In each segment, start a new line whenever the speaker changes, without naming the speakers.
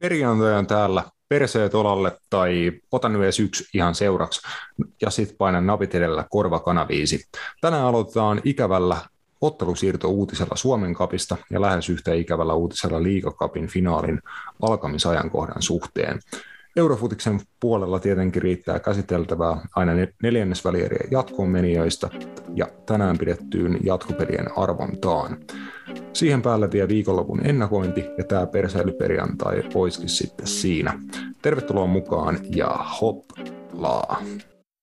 Perjantai on täällä perseet olalle tai otan edes yksi ihan seuraksi ja sitten painan napit edellä korva kanaviisi. Tänään aloitetaan ikävällä ottelusiirto-uutisella Suomen kapista ja lähes yhtä ikävällä uutisella liigakapin finaalin alkamisajankohdan suhteen. Eurofutiksen puolella tietenkin riittää käsiteltävää aina neljännesvälierien jatkoon ja tänään pidettyyn jatkopelien arvontaan. Siihen päälle vielä viikonlopun ennakointi ja tämä perseilyperjantai olisikin sitten siinä. Tervetuloa mukaan ja hoplaa!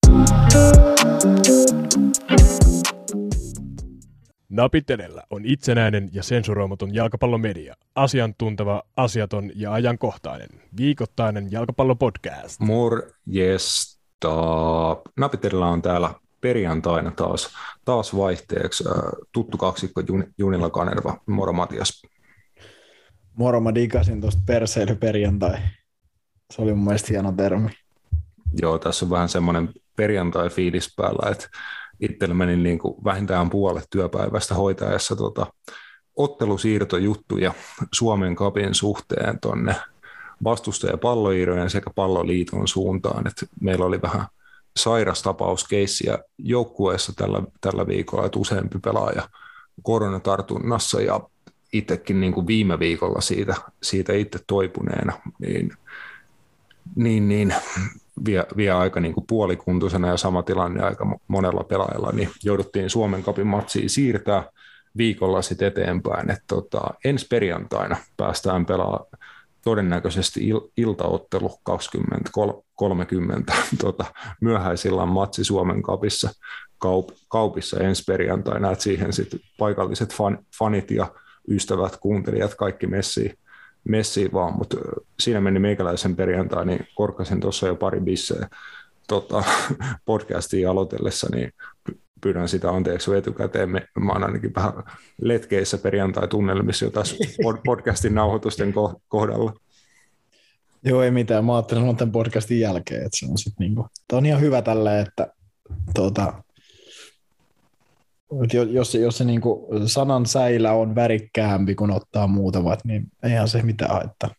Napit edellä on itsenäinen ja sensuroimaton jalkapallomedia. Asiantunteva, asiaton ja ajankohtainen. Viikoittainen jalkapallopodcast.
Morjesta. Napit edellä on täällä perjantaina taas, taas vaihteeksi tuttu kaksikko Junilla Kanerva, moro Matias.
Moro, mä digasin tuosta perseilyperjantai. Se oli mun mielestä hieno termi.
Joo, tässä on vähän semmoinen perjantai-fiilis päällä, että itsellä meni niin kuin vähintään puolet työpäivästä hoitaessa tota, ottelusiirtojuttuja Suomen kapin suhteen tuonne vastustajapalloirojen sekä palloliiton suuntaan, että meillä oli vähän sairastapauskeissiä joukkueessa tällä, tällä viikolla, että useampi pelaaja koronatartunnassa ja itsekin niin kuin viime viikolla siitä, siitä itse toipuneena, niin, niin, niin vie, vie aika niin kuin puolikuntoisena ja sama tilanne aika monella pelaajalla, niin jouduttiin Suomen kapin matsiin siirtää viikolla sitten eteenpäin, että tota, ensi perjantaina päästään pelaamaan todennäköisesti il- iltaottelu 2030 tota, myöhäisillan matsi Suomen kapissa kaup- kaupissa ensi perjantaina, että siihen sitten paikalliset fan- fanit ja ystävät, kuuntelijat, kaikki messiin, messiin vaan, mutta siinä meni meikäläisen perjantai, niin korkasin tuossa jo pari bisseä tota, podcastiin aloitellessa, niin pyydän sitä anteeksi etukäteen. Mä oon ainakin vähän letkeissä perjantai-tunnelmissa jo tässä podcastin nauhoitusten kohdalla.
Joo, ei mitään. Mä ajattelin tämän podcastin jälkeen, että se on sitten niinku, on ihan hyvä tälle, että tuota, jos, jos se niinku sanan säilä on värikkäämpi kuin ottaa muutamat, niin eihän se mitään haittaa.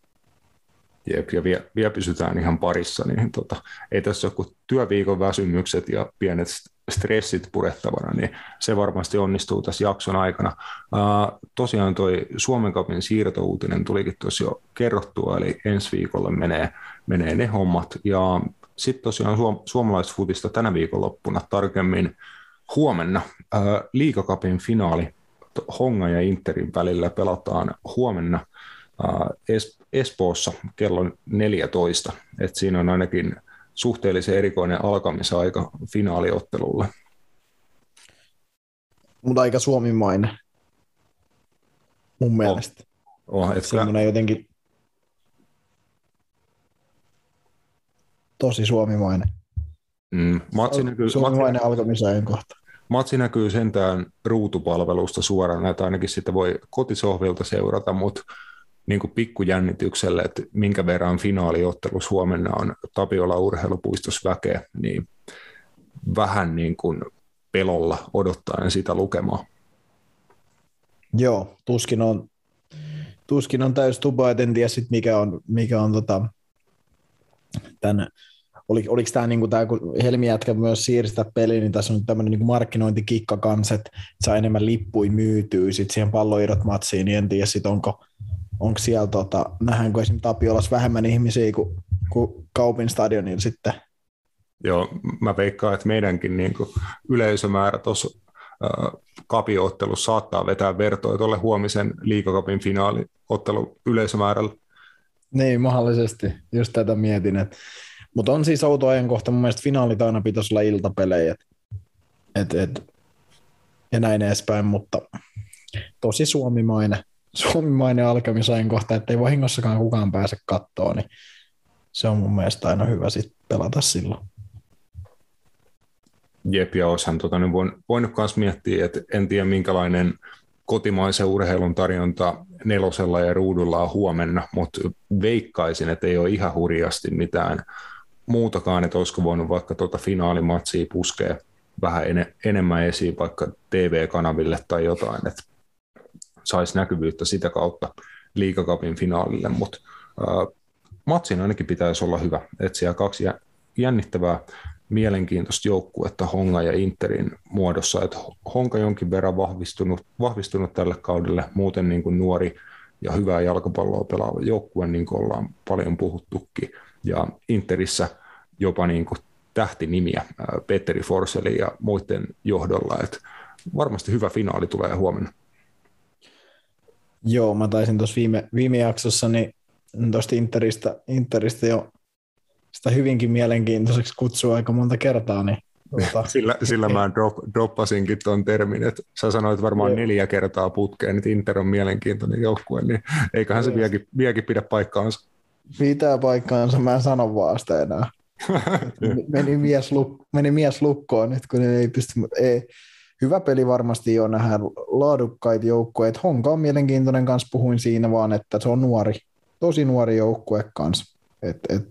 Jep, ja vielä, vielä pysytään ihan parissa, niin tota, ei tässä ole kuin työviikon väsymykset ja pienet stressit purettavana, niin se varmasti onnistuu tässä jakson aikana. Uh, tosiaan toi Suomen kapin siirtouutinen tulikin tuossa jo kerrottua, eli ensi viikolla menee, menee ne hommat, ja sitten tosiaan suom- suomalaisfutista tänä viikonloppuna tarkemmin huomenna uh, liikakapin finaali Honga ja Interin välillä pelataan huomenna uh, es- Espoossa kello 14, Et siinä on ainakin suhteellisen erikoinen alkamisaika finaaliottelulle.
Mutta aika suomimainen, mun mielestä.
Oh, oh,
Semmoinen jotenkin tosi suomimainen.
Mm, matsi näkyy,
suomimainen matsi, alkamisajan kohta.
Matsi näkyy sentään ruutupalvelusta suoraan, että ainakin sitä voi kotisohvilta seurata, mutta niin kuin pikkujännitykselle, että minkä verran finaaliottelus huomenna on Tapiola urheilupuistossa väkeä, niin vähän niin kuin pelolla odottaen sitä lukemaa.
Joo, tuskin on, tuskin on täys tuba, et en tiedä sit mikä on, mikä on tota, tämän, oli, oliko tämä niinku tää, kun Helmi jätkä myös siirtää peliin, niin tässä on tämmöinen niinku markkinointikikka kanssa, että saa enemmän lippui myytyy sit siihen palloirot matsiin, niin en tiedä sit onko, onko siellä, tota, nähdäänkö esimerkiksi Tapiolas vähemmän ihmisiä kuin, kuin Kaupin stadionilla sitten?
Joo, mä veikkaan, että meidänkin niin kuin yleisömäärä tuossa äh, kapiottelussa saattaa vetää vertoja tuolle huomisen liikakapin finaaliottelun yleisömäärällä.
Niin, mahdollisesti. Just tätä mietin. Et, mutta on siis outo ajankohta. Mun mielestä finaalit aina pitäisi olla iltapelejä. Et, et, ja näin edespäin, mutta tosi suomimainen suomimainen alkamisajankohta, ettei vahingossakaan kukaan pääse kattoon, niin se on mun mielestä aina hyvä sit pelata silloin.
Jep, ja olisihan tota, niin voin, voinut myös miettiä, että en tiedä minkälainen kotimaisen urheilun tarjonta nelosella ja ruudulla on huomenna, mutta veikkaisin, että ei ole ihan hurjasti mitään muutakaan, että olisiko voinut vaikka tuota finaalimatsia puskea vähän en, enemmän esiin vaikka TV-kanaville tai jotain, että saisi näkyvyyttä sitä kautta liikakapin finaalille, mutta matsin ainakin pitäisi olla hyvä. Että siellä kaksi jännittävää mielenkiintoista joukkuetta Honga ja Interin muodossa, että Honka jonkin verran vahvistunut, vahvistunut tälle kaudelle, muuten niin kuin nuori ja hyvää jalkapalloa pelaava joukkue, niin kuin ollaan paljon puhuttukin, ja Interissä jopa niin kuin tähtinimiä Petteri Forseli ja muiden johdolla, että varmasti hyvä finaali tulee huomenna.
Joo, mä taisin tuossa viime, viime jaksossa niin tuosta Interistä, Interistä jo sitä hyvinkin mielenkiintoiseksi kutsua aika monta kertaa, niin
Tuota. sillä, sillä mä drop, droppasinkin tuon termin, että sä sanoit varmaan neljä kertaa putkeen, että Inter on mielenkiintoinen joukkue, niin eiköhän se vieläkin, vieläkin pidä paikkaansa.
Pitää paikkaansa, mä en sano vaan sitä enää. meni, mies luk, meni mies lukkoon nyt, kun ei pysty, ei. Hyvä peli varmasti jo nähdään laadukkaita joukkueita. Honka on mielenkiintoinen kanssa, puhuin siinä vaan, että se on nuori, tosi nuori joukkue kanssa. Et, et,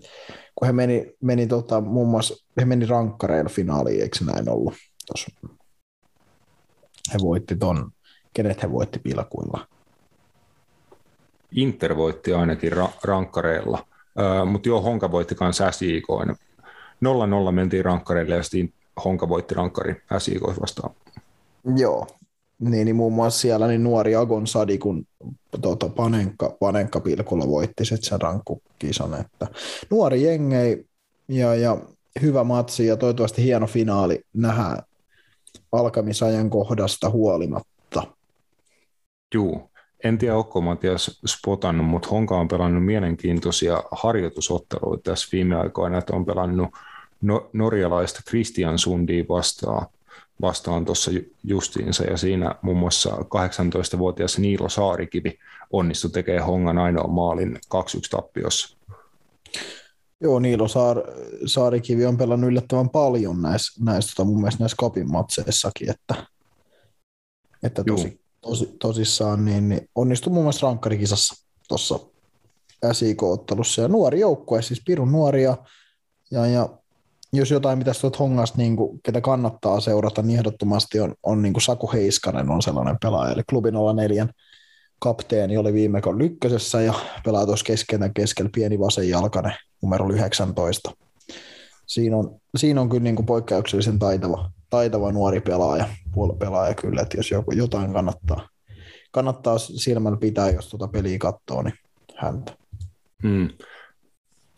kun he meni, meni tota, muun muassa, he meni rankkareilla finaaliin, eikö näin ollut? Tos. He voitti ton, kenet he voitti pilkuilla?
Inter voitti ainakin ra- rankkareilla, mutta joo, Honka voitti kanssa SIK. 0-0 mentiin rankkareille ja sitten Honka voitti rankkari SIK vastaan.
Joo, niin, niin muun muassa siellä niin nuori Agon Sadi, kun tuota, Panenka, Panenka Pilkulla voitti sitten sen rankkukisan. Että nuori jengei ja, ja hyvä matsi ja toivottavasti hieno finaali nähdään alkamisajan kohdasta huolimatta.
Juu, en tiedä, onko Matias spotannut, mutta Honka on pelannut mielenkiintoisia harjoitusotteluita tässä viime aikoina, että on pelannut no, norjalaista Christian Sundia vastaan vastaan tuossa justiinsa, ja siinä muun muassa 18-vuotias Niilo Saarikivi onnistui tekemään Hongan ainoa maalin 2-1 tappiossa.
Joo, Niilo Saar, Saarikivi on pelannut yllättävän paljon näissä, näissä tota, mun mielestä näissä Kopin matseissakin, että, että tosi, tosi, tosissaan niin, niin onnistui muun muassa rankkarikisassa tuossa SIK-ottelussa. Ja nuori joukkue, siis Pirun nuoria, ja, ja jos jotain, mitä tuot hongasta, niin kuin, ketä kannattaa seurata, niin ehdottomasti on, on niin kuin Saku Heiskanen on sellainen pelaaja, eli klubin 04 kapteeni oli viime kauden lykkösessä ja pelaa tuossa keskeltä keskellä pieni vasenjalkainen numero 19. Siinä on, siinä on kyllä niin kuin poikkeuksellisen taitava, taitava nuori pelaaja, pelaaja kyllä, että jos joku, jotain kannattaa, kannattaa silmällä pitää, jos tuota peliä katsoo, niin häntä.
Hmm.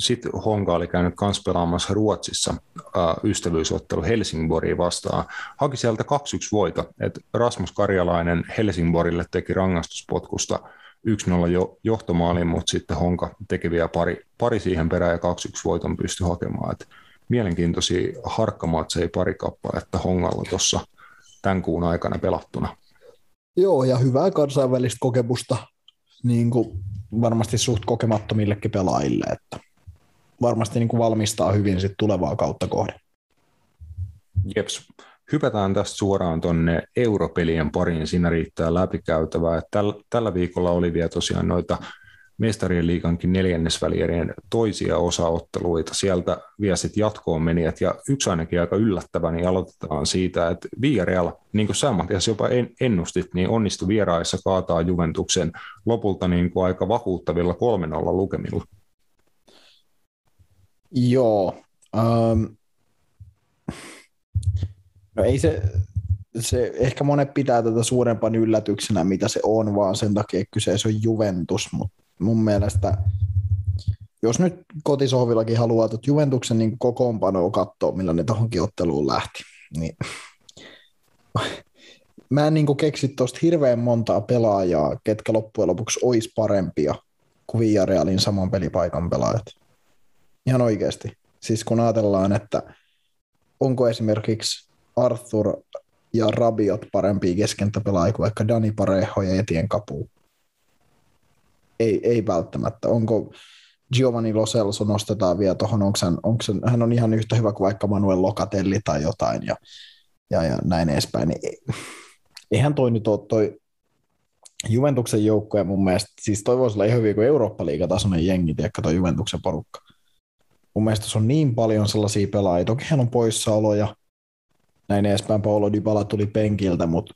Sitten Honka oli käynyt myös pelaamassa Ruotsissa äh, ystävyysottelu Helsingborgia vastaan. Haki sieltä 2-1 voita, että Rasmus Karjalainen Helsingborille teki rangaistuspotkusta 1-0 jo, mutta sitten Honka teki vielä pari, pari siihen perään ja 2-1 voiton pystyi hakemaan. Et mielenkiintoisia harkkamatseja pari kappaletta Hongalla tuossa tämän kuun aikana pelattuna.
Joo, ja hyvää kansainvälistä kokemusta niin kuin varmasti suht kokemattomillekin pelaajille, että varmasti niin kuin valmistaa hyvin sit tulevaa kautta kohden.
Jeps. Hypätään tästä suoraan tuonne europelien pariin, siinä riittää läpikäytävää. Tällä, tällä viikolla oli vielä tosiaan noita mestarien liikankin neljännesvälierien toisia osaotteluita. Sieltä vielä sitten jatkoon menijät, ja yksi ainakin aika yllättävä, niin aloitetaan siitä, että Villarreal, niin kuin sä Matias jopa ennustit, niin onnistui vieraissa kaataa Juventuksen lopulta niin kuin aika vakuuttavilla 3-0 lukemilla.
Joo. Um, no ei se, se, ehkä monet pitää tätä suurempana yllätyksenä, mitä se on, vaan sen takia kyseessä on Juventus, mutta mun mielestä jos nyt kotisohvillakin haluaa että Juventuksen niin kokoonpanoa katsoa, millä ne tuohonkin otteluun lähti, niin mä en niin keksi tuosta hirveän montaa pelaajaa, ketkä loppujen lopuksi olisi parempia kuin Villarealin saman pelipaikan pelaajat. Ihan oikeasti. Siis kun ajatellaan, että onko esimerkiksi Arthur ja Rabiot parempia keskentäpelaajia kuin vaikka Dani Parejo ja Etien Kapu. Ei, ei välttämättä. Onko Giovanni Lo Celso nostetaan vielä tuohon, onko hän, onko hän, hän, on ihan yhtä hyvä kuin vaikka Manuel Locatelli tai jotain ja, ja, ja näin edespäin. Niin eihän toi nyt ole toi Juventuksen joukkoja mun mielestä, siis toi voisi olla ihan hyvin kuin Eurooppa-liigatasoinen jengi, tiedätkö toi Juventuksen porukka mun mielestä se on niin paljon sellaisia pelaajia. Toki hän on poissaoloja, näin edespäin. Paolo Dybala tuli penkiltä, mutta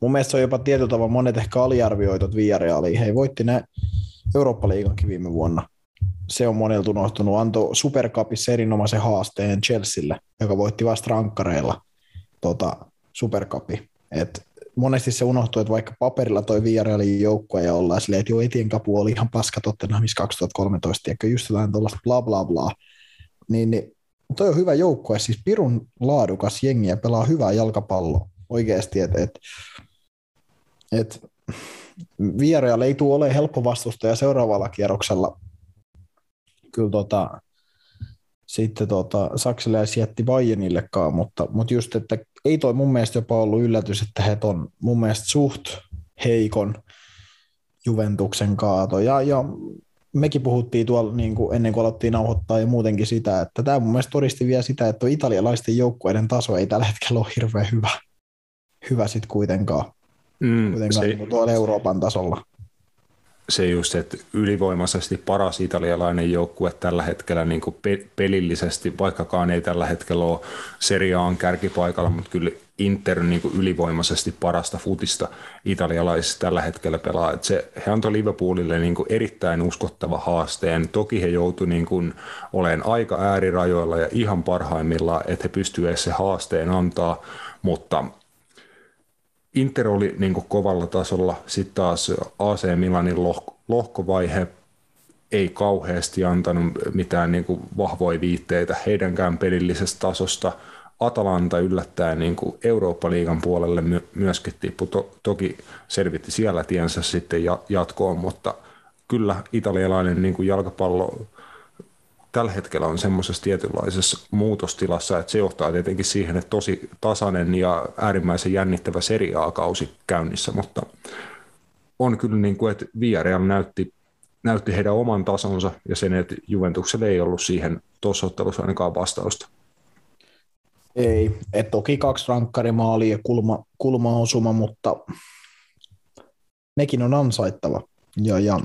mun mielestä se on jopa tietyllä tavalla monet ehkä aliarvioitot Villarealiin. Hei, voitti ne Eurooppa-liigankin viime vuonna. Se on monelta unohtunut. Antoi Supercupissa erinomaisen haasteen Chelsealle, joka voitti vasta rankkareilla tota, Supercupi. Et monesti se unohtuu, että vaikka paperilla toi Villarealin joukkue ja ollaan silleen, että joo, Etien Kapu oli ihan paska Tottenhamissa 2013, ja just jotain tuollaista bla bla bla, niin, niin toi on hyvä joukkue, siis pirun laadukas jengi ja pelaa hyvää jalkapalloa oikeasti, että et, et, Villarreal ei tule ole helppo vastustaja seuraavalla kierroksella. Kyllä tota, sitten tota, Saksalais jätti Bayernillekaan, mutta, mutta just, että ei toi mun mielestä jopa ollut yllätys, että he on mun mielestä suht heikon Juventuksen kaato. Ja, ja mekin puhuttiin tuolla niin kuin ennen kuin alettiin nauhoittaa ja muutenkin sitä, että tämä mun mielestä todisti vielä sitä, että italialaisten joukkueiden taso ei tällä hetkellä ole hirveän hyvä, hyvä sitten kuitenkaan, mm, kuitenkaan se, niin tuolla Euroopan tasolla
se just, että ylivoimaisesti paras italialainen joukkue tällä hetkellä niin kuin pe- pelillisesti, vaikkakaan ei tällä hetkellä ole seriaan kärkipaikalla, mutta kyllä Inter niin kuin ylivoimaisesti parasta futista italialaisista tällä hetkellä pelaa. Että se, he antoi Liverpoolille niin kuin erittäin uskottava haasteen. Toki he joutuivat niin kuin olemaan aika äärirajoilla ja ihan parhaimmillaan, että he pystyvät se haasteen antaa, mutta Inter oli niin kovalla tasolla, sitten taas AC Milanin lohko, lohkovaihe ei kauheasti antanut mitään niin kuin vahvoja viitteitä heidänkään pelillisestä tasosta. Atalanta yllättäen niin kuin Eurooppa-liigan puolelle myöskin tippui. To- toki selvitti siellä tiensä sitten jatkoon, mutta kyllä italialainen niin kuin jalkapallo tällä hetkellä on semmoisessa tietynlaisessa muutostilassa, että se johtaa tietenkin siihen, että tosi tasainen ja äärimmäisen jännittävä seriaakausi käynnissä, mutta on kyllä niin kuin, että Villarreal näytti, näytti heidän oman tasonsa ja sen, että Juventukselle ei ollut siihen tuossa ottelussa ainakaan vastausta.
Ei, et toki kaksi rankkarimaalia ja kulma, kulmaosuma, mutta nekin on ansaittava. Ja, ja,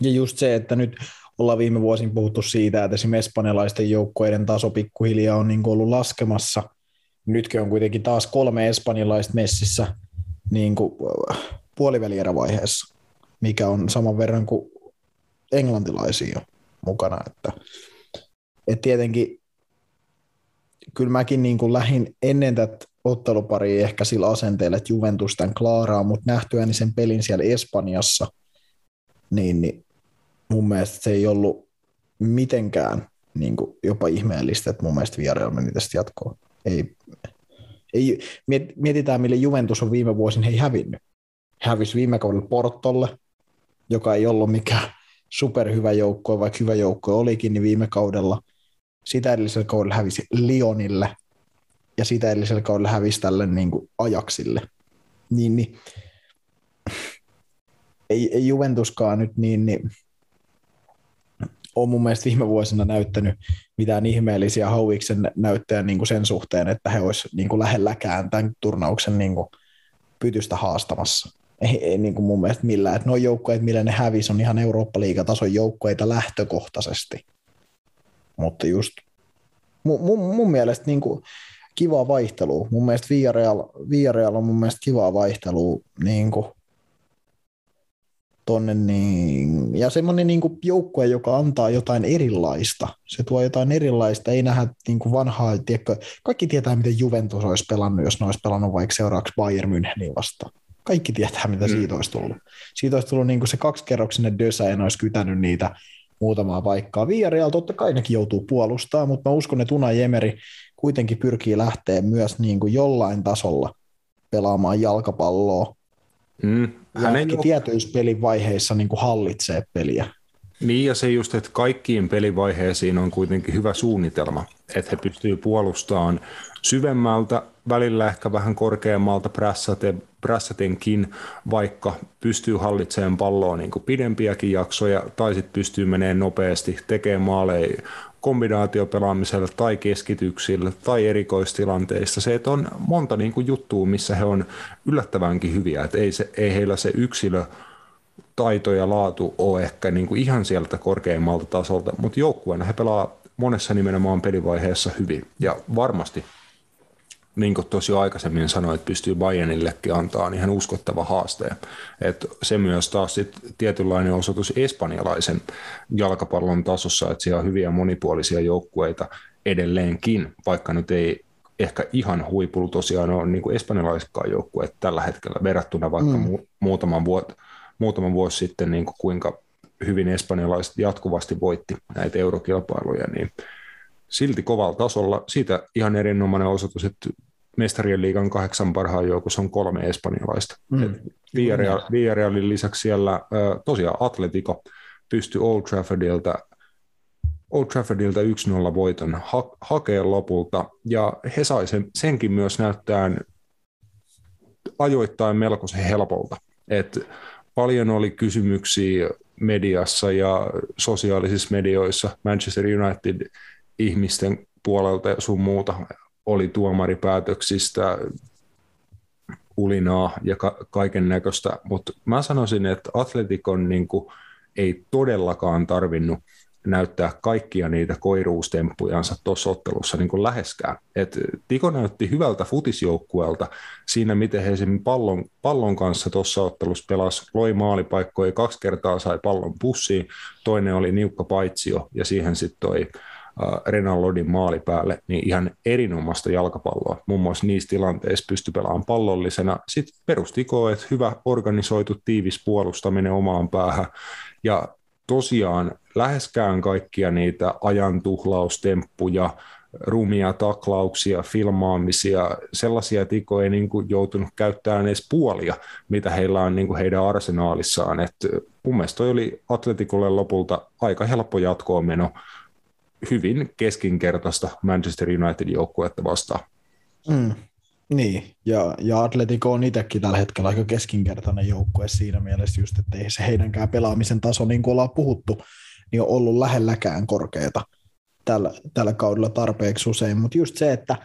ja just se, että nyt ollaan viime vuosin puhuttu siitä, että esimerkiksi espanjalaisten joukkueiden taso pikkuhiljaa on niin ollut laskemassa. Nytkin on kuitenkin taas kolme espanjalaista messissä niin kuin äh, puolivälierävaiheessa, mikä on saman verran kuin englantilaisia mukana. Että, että tietenkin kyllä mäkin niin kuin lähin ennen tätä ottelupari ehkä sillä asenteella, että Juventus tämän klaaraa, mutta nähtyäni sen pelin siellä Espanjassa, niin, niin mun mielestä se ei ollut mitenkään niin kuin jopa ihmeellistä, että mun mielestä Villarreal meni tästä jatkoon. Ei, ei, mietitään, mille Juventus on viime vuosin ei hävinnyt. Hävisi viime kaudella Portolle, joka ei ollut mikään superhyvä joukko, vaikka hyvä joukko olikin, niin viime kaudella sitä edellisellä kaudella hävisi Lionille ja sitä edellisellä kaudella hävisi tälle niin kuin Ajaxille. Niin, niin ei, ei Juventuskaan nyt niin, niin on mun mielestä viime vuosina näyttänyt mitään ihmeellisiä hauiksen näyttöjä niin kuin sen suhteen, että he olisivat niin kuin lähelläkään tämän turnauksen niin kuin pytystä haastamassa. Ei, ei niin kuin mun mielestä millään. Että nuo joukkueet, millä ne hävisi, on ihan Eurooppa-liigatason joukkueita lähtökohtaisesti. Mutta just mun, mun, mun mielestä niin kuin kivaa vaihtelua. Mun mielestä Villarreal, Villarreal on mun mielestä kivaa vaihtelua niin kuin tonne, niin, ja semmoinen niin kuin joukkue, joka antaa jotain erilaista. Se tuo jotain erilaista, ei nähdä niin kuin vanhaa, tiedätkö, kaikki tietää, miten Juventus olisi pelannut, jos ne olisi pelannut vaikka seuraavaksi Bayern Müncheniin vastaan. Kaikki tietää, mitä mm. siitä olisi tullut. Siitä olisi tullut niin kuin se kaksikerroksinen dösä, ja ne olisi kytänyt niitä muutamaa paikkaa. Villarreal totta kai nekin joutuu puolustaa, mutta mä uskon, että Unai Emeri kuitenkin pyrkii lähteä myös niin kuin jollain tasolla pelaamaan jalkapalloa, Mm. Hän ei ole... tietyissä pelivaiheissa niin kuin hallitsee peliä.
Niin ja se just, että kaikkiin pelivaiheisiin on kuitenkin hyvä suunnitelma, että he pystyvät puolustamaan syvemmältä, välillä ehkä vähän korkeammalta prässäten, prässätenkin, vaikka pystyy hallitsemaan palloa niin kuin pidempiäkin jaksoja, tai sitten pystyy menemään nopeasti, tekemään maaleja kombinaatiopelaamisella tai keskityksillä tai erikoistilanteissa. Se, että on monta niin kuin juttua, missä he on yllättävänkin hyviä, että ei, se, ei heillä se yksilö taito ja laatu ole ehkä niin kuin ihan sieltä korkeimmalta tasolta, mutta joukkueena he pelaa monessa nimenomaan pelivaiheessa hyvin ja varmasti niin kuin tosi aikaisemmin sanoin, että pystyy Bayernillekin antaa ihan uskottava haaste. Että se myös taas sit tietynlainen osoitus espanjalaisen jalkapallon tasossa, että siellä on hyviä monipuolisia joukkueita edelleenkin, vaikka nyt ei ehkä ihan huipulla tosiaan ole niin espanjalaisetkaan joukkueet tällä hetkellä verrattuna vaikka mm. mu- muutaman, vuot, muutaman vuosi sitten, niin kuin kuinka hyvin espanjalaiset jatkuvasti voitti näitä eurokilpailuja, niin silti kovalla tasolla. Siitä ihan erinomainen osoitus, että mestarien liigan kahdeksan parhaan joukossa on kolme espanjalaista. Mm. Villarreal, Villarrealin lisäksi siellä tosiaan Atletico pystyi Old Traffordilta Old Traffordilta 1-0 voiton ha- hakea lopulta, ja he sai sen, senkin myös näyttää ajoittain melkoisen helpolta. Et paljon oli kysymyksiä mediassa ja sosiaalisissa medioissa Manchester United ihmisten puolelta ja sun muuta oli tuomaripäätöksistä ulinaa ja ka- kaiken näköistä, mutta mä sanoisin, että Atletikon niin kuin, ei todellakaan tarvinnut näyttää kaikkia niitä koiruustemppujansa tuossa ottelussa niin kuin läheskään. Et Tiko näytti hyvältä futisjoukkueelta siinä, miten he sen pallon, pallon kanssa tuossa ottelussa pelasi, loi maalipaikkoja, kaksi kertaa sai pallon pussiin, toinen oli niukka paitsio ja siihen sitten toi Renan Lodin maali päälle, niin ihan erinomaista jalkapalloa. Muun muassa niissä tilanteissa pystyi pelaamaan pallollisena. Sitten perustiko, että hyvä organisoitu tiivis puolustaminen omaan päähän. Ja tosiaan läheskään kaikkia niitä ajantuhlaustemppuja, rumia taklauksia, filmaamisia, sellaisia tiko ei niin kuin joutunut käyttämään edes puolia, mitä heillä on niin kuin heidän arsenaalissaan. Et mun mielestä toi oli Atletikolle lopulta aika helppo jatkoon meno hyvin keskinkertaista Manchester United-joukkuetta vastaan.
Mm, niin, ja, ja Atletico on itsekin tällä hetkellä aika keskinkertainen joukkue siinä mielessä just, että ei se heidänkään pelaamisen taso, niin kuin ollaan puhuttu, niin on ollut lähelläkään korkeata tällä, tällä kaudella tarpeeksi usein, mutta just se, että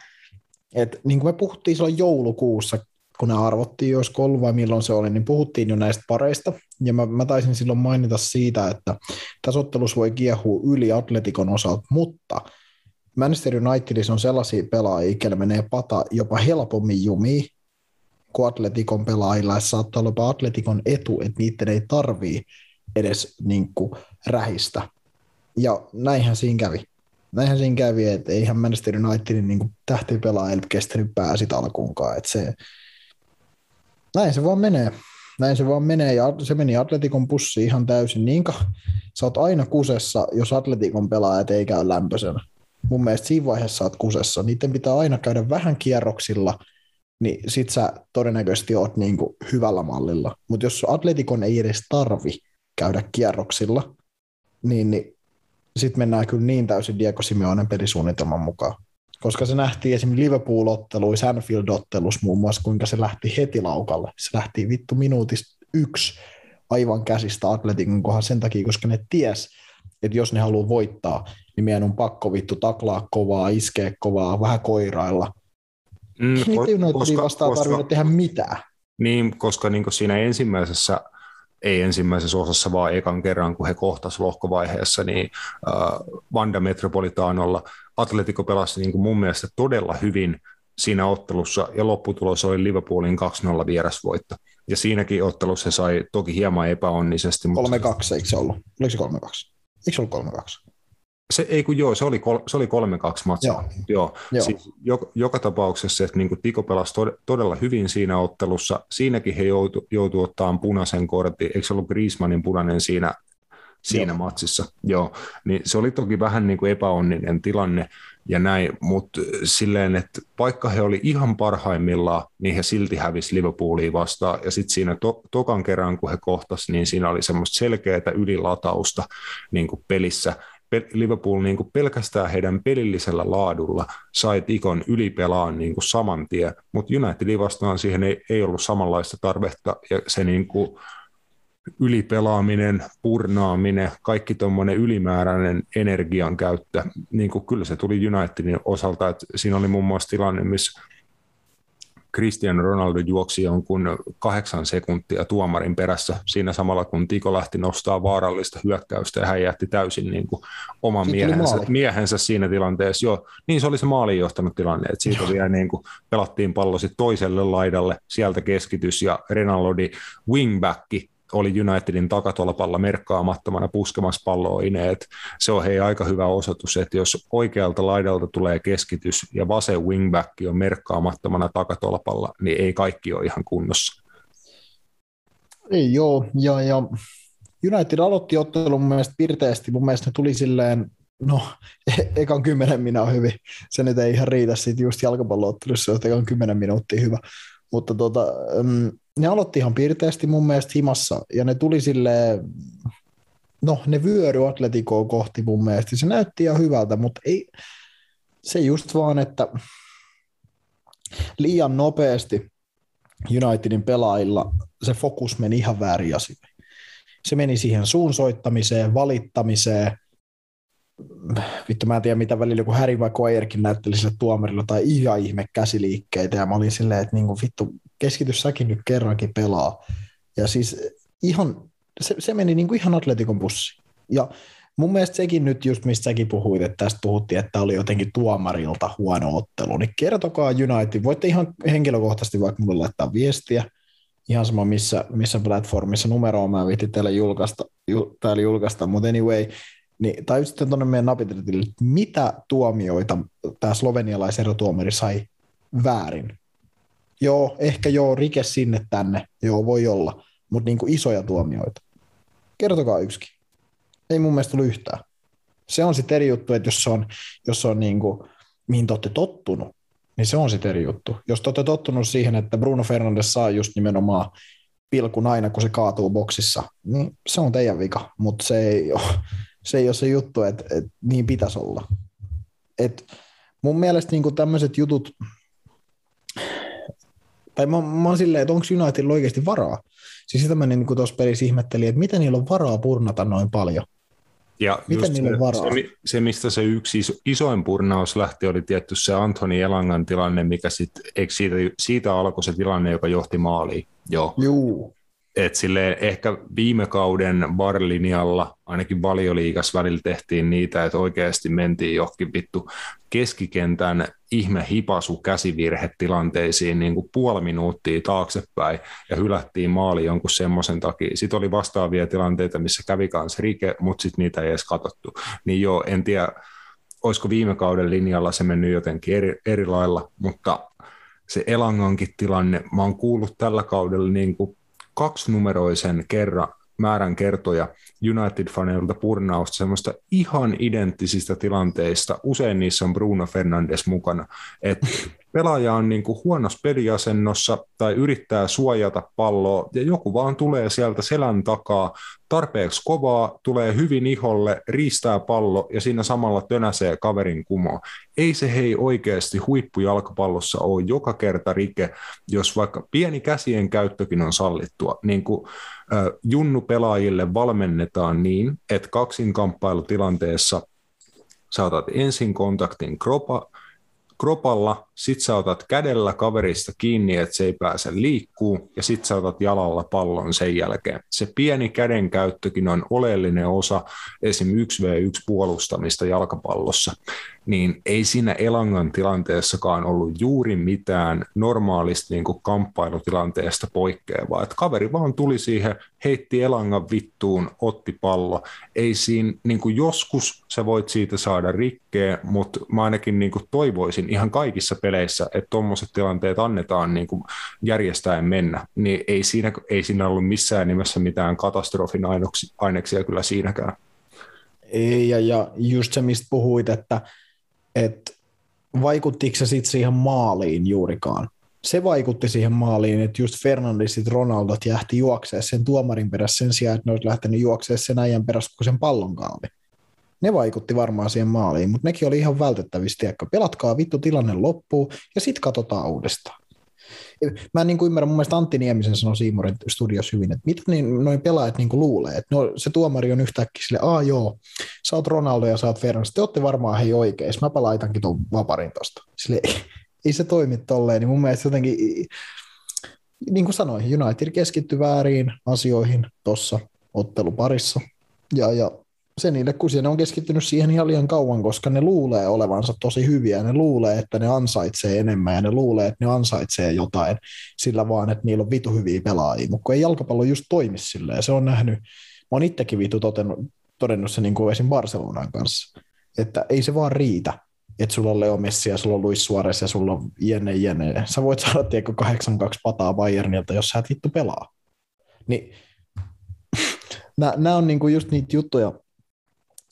et, niin kuin me puhuttiin silloin joulukuussa kun ne arvottiin, jos ollut vai milloin se oli, niin puhuttiin jo näistä pareista. Ja mä, mä taisin silloin mainita siitä, että tasottelus voi kiehua yli Atletikon osalta, mutta Manchester Unitedissa on sellaisia pelaajia, joilla menee pata jopa helpommin jumiin kuin Atletikon pelaajilla. Se saattaa olla jopa Atletikon etu, että niiden ei tarvii edes niin kuin, rähistä. Ja näinhän siinä kävi. Näinhän siinä kävi, että eihän Manchester Unitedin niin tähtipelaaja kestänyt pääsit alkuunkaan. Että se, näin se vaan menee. Näin se vaan menee ja se meni Atletikon pussi ihan täysin. Niin sä oot aina kusessa, jos Atletikon pelaajat ei käy lämpöisenä. Mun mielestä siinä vaiheessa sä oot kusessa. Niiden pitää aina käydä vähän kierroksilla, niin sit sä todennäköisesti oot niin kuin hyvällä mallilla. Mutta jos Atletikon ei edes tarvi käydä kierroksilla, niin, niin sitten mennään kyllä niin täysin Diego Simeonen pelisuunnitelman mukaan koska se nähtiin esimerkiksi Liverpool-otteluissa, Anfield-ottelussa muun muassa, kuinka se lähti heti laukalle. Se lähti vittu minuutista yksi aivan käsistä Atletikon kohan sen takia, koska ne ties, että jos ne haluaa voittaa, niin meidän on pakko vittu taklaa kovaa, iskeä kovaa, vähän koirailla. Mm, Niitä koska, vastaan tarvitse tehdä mitään.
Niin, koska niin siinä ensimmäisessä ei ensimmäisessä osassa, vaan ekan kerran, kun he kohtasivat lohkovaiheessa, niin äh, Vanda Metropolitanolla Atletico pelasi niin kuin mun mielestä todella hyvin siinä ottelussa, ja lopputulos oli Liverpoolin 2-0 vierasvoitto. Ja siinäkin ottelussa he sai toki hieman epäonnisesti. 3-2,
mutta... eikö se ollut? Oliko se 3-2? Eikö se ollut 3-2?
Se, ei kun joo, se oli, kol, se oli 3-2 matsia. Joo. Joo. joo. Siis joka, joka tapauksessa, että niin Tiko pelasi tod, todella hyvin siinä ottelussa. Siinäkin he joutu, joutu ottaa punaisen kortin. Eikö se ollut Griezmannin punainen siinä, siinä joo. matsissa? Joo. Niin se oli toki vähän niin kuin epäonninen tilanne ja näin, mutta silleen, että vaikka he oli ihan parhaimmillaan, niin he silti hävisi Liverpoolia vastaan. Ja sitten siinä to, tokan kerran, kun he kohtasivat, niin siinä oli semmoista selkeää ylilatausta niin kuin pelissä – Liverpool niin kuin pelkästään heidän pelillisellä laadulla sai Tikon ylipelaan niin kuin saman tien, mutta Unitedin vastaan siihen ei, ei ollut samanlaista tarvetta ja se niin kuin ylipelaaminen, purnaaminen, kaikki tuommoinen ylimääräinen energian käyttö, niin kuin kyllä se tuli Unitedin osalta, että siinä oli muun muassa tilanne, missä Cristiano Ronaldo juoksi jonkun kahdeksan sekuntia tuomarin perässä. Siinä samalla, kun Tiko lähti nostaa vaarallista hyökkäystä ja hän jätti täysin niin kuin oman miehensä, miehensä siinä tilanteessa. Joo, niin se oli se maaliin johtanut tilanne, että siitä vielä niin kuin pelattiin pallo toiselle laidalle, sieltä keskitys ja Renaldi wingbacki oli Unitedin takatolpalla merkkaamattomana puskemassa palloa ineet. Se on hei aika hyvä osoitus, että jos oikealta laidalta tulee keskitys ja vasen wingback on merkkaamattomana takatolpalla, niin ei kaikki ole ihan kunnossa.
Ei joo, ja, ja United aloitti ottelun mun mielestä pirteästi. Mun mielestä ne tuli silleen, no, e- ekan kymmenen minä on hyvin. Se nyt ei ihan riitä siitä just jalkapalloottelussa, että ekan kymmenen minuuttia hyvä. Mutta tota, ne aloitti ihan piirteästi mun mielestä himassa, ja ne tuli sille no ne vyöry Atletikoa kohti mun mielestä, se näytti ihan hyvältä, mutta ei, se just vaan, että liian nopeasti Unitedin pelaajilla se fokus meni ihan väärin asioihin. Se meni siihen suunsoittamiseen, valittamiseen, vittu mä en tiedä mitä välillä joku Harry vai Quayerkin näytteli sille tuomarilla tai ihan ihme käsiliikkeitä. Ja mä olin silleen, että niinku, vittu keskitys säkin nyt kerrankin pelaa. Ja siis ihan, se, se meni niinku ihan Atletikon bussi. Ja mun mielestä sekin nyt just, mistä säkin puhuit, että tästä puhuttiin, että oli jotenkin tuomarilta huono ottelu, niin kertokaa United, voitte ihan henkilökohtaisesti vaikka mulle laittaa viestiä, ihan sama missä, missä platformissa numeroa mä viitin teille julkaista, ju, täällä julkaista, mutta anyway, niin, tai sitten tuonne meidän napitretille, mitä tuomioita tämä slovenialaiserotuomari sai väärin? Joo, ehkä joo, rike sinne tänne, joo, voi olla, mutta niin isoja tuomioita. Kertokaa yksikin. Ei mun mielestä tullut yhtään. Se on sitten eri juttu, että jos se on, jos se on niin kuin, mihin te olette tottunut, niin se on sitten eri juttu. Jos te olette tottunut siihen, että Bruno Fernandes saa just nimenomaan pilkun aina, kun se kaatuu boksissa, niin se on teidän vika, mutta se ei ole, se ei ole se juttu, että, että niin pitäisi olla. Et mun mielestä niin tämmöiset jutut, tai mä, mä oon silleen, että onko Unitedilla oikeasti varaa? Siis sitä mä niin tuossa pelissä ihmettelin, että miten niillä on varaa purnata noin paljon.
Ja Miten niillä on varaa? Se, se, mistä se yksi iso, isoin purnaus lähti, oli tietty se Antoni Elangan tilanne, mikä sit, eikö siitä, siitä alkoi se tilanne, joka johti maaliin. Joo.
Juu
et silleen, ehkä viime kauden barlinjalla, ainakin valioliigas välillä tehtiin niitä, että oikeasti mentiin johonkin vittu keskikentän ihme hipasu käsivirhetilanteisiin niin kuin puoli minuuttia taaksepäin ja hylättiin maali jonkun semmoisen takia. Sitten oli vastaavia tilanteita, missä kävi kanssa rike, mutta sitten niitä ei edes katsottu. Niin joo, en tiedä, olisiko viime kauden linjalla se mennyt jotenkin eri, eri lailla, mutta se Elangankin tilanne, mä oon kuullut tällä kaudella niin kuin kaksinumeroisen kerran määrän kertoja United-faneilta purnausta semmoista ihan identtisistä tilanteista. Usein niissä on Bruno Fernandes mukana. että pelaaja on niin kuin huonossa peliasennossa tai yrittää suojata palloa ja joku vaan tulee sieltä selän takaa tarpeeksi kovaa, tulee hyvin iholle, riistää pallo ja siinä samalla tönäsee kaverin kumoa. Ei se hei oikeasti huippujalkapallossa ole joka kerta rike, jos vaikka pieni käsien käyttökin on sallittua. Niin kuin, äh, junnu-pelaajille valmennetaan niin, että kaksinkamppailutilanteessa saatat ensin kontaktin kropa, kropalla, sit sä otat kädellä kaverista kiinni, että se ei pääse liikkuu, ja sit sä otat jalalla pallon sen jälkeen. Se pieni käden käyttökin on oleellinen osa esim. 1v1 puolustamista jalkapallossa niin ei siinä Elangan tilanteessakaan ollut juuri mitään normaalista niin kuin kamppailutilanteesta poikkeavaa. Että kaveri vaan tuli siihen, heitti Elangan vittuun, otti pallo. Ei siinä, niin kuin joskus sä voit siitä saada rikkeä, mutta mä ainakin niin kuin toivoisin ihan kaikissa peleissä, että tuommoiset tilanteet annetaan niin kuin järjestäen mennä. Niin ei siinä, ei siinä ollut missään nimessä mitään katastrofin aineksia kyllä siinäkään.
Ei, ja, ja just se, mistä puhuit, että että vaikuttiko se sitten siihen maaliin juurikaan. Se vaikutti siihen maaliin, että just Fernandesit Ronaldot jähti juoksee sen tuomarin perässä sen sijaan, että ne olisi lähtenyt juoksemaan sen ajan perässä, kun sen pallon kaavi. Ne vaikutti varmaan siihen maaliin, mutta nekin oli ihan vältettävissä, että pelatkaa vittu tilanne loppuu ja sitten katsotaan uudestaan. Mä en niin kuin ymmärrä, mun mielestä Antti Niemisen sanoi Siimorin studios hyvin, että mitä niin, noin pelaajat niin kuin luulee, että no, se tuomari on yhtäkkiä sille, aa joo, sä oot Ronaldo ja sä oot Fernandes, te ootte varmaan hei oikein, mä laitankin tuon vaparin tosta. Sille, ei se toimi tolleen, niin mun mielestä jotenkin, niin kuin sanoin, United keskittyi väärin asioihin tuossa otteluparissa, ja, ja se niille, kun ne on keskittynyt siihen ihan liian kauan, koska ne luulee olevansa tosi hyviä, ne luulee, että ne ansaitsee enemmän ja ne luulee, että ne ansaitsee jotain sillä vaan, että niillä on vitu hyviä pelaajia, mutta ei jalkapallo just toimi silleen, se on nähnyt, mä oon itsekin vitu todennut, todennut se niin kuin esim. Barcelonan kanssa, että ei se vaan riitä, että sulla on Leo Messi ja sulla on Luis Suarez ja sulla on jene jene. Sä voit saada tiedätkö 8-2 pataa Bayernilta, jos sä et vittu pelaa. Niin nämä on niinku just niitä juttuja,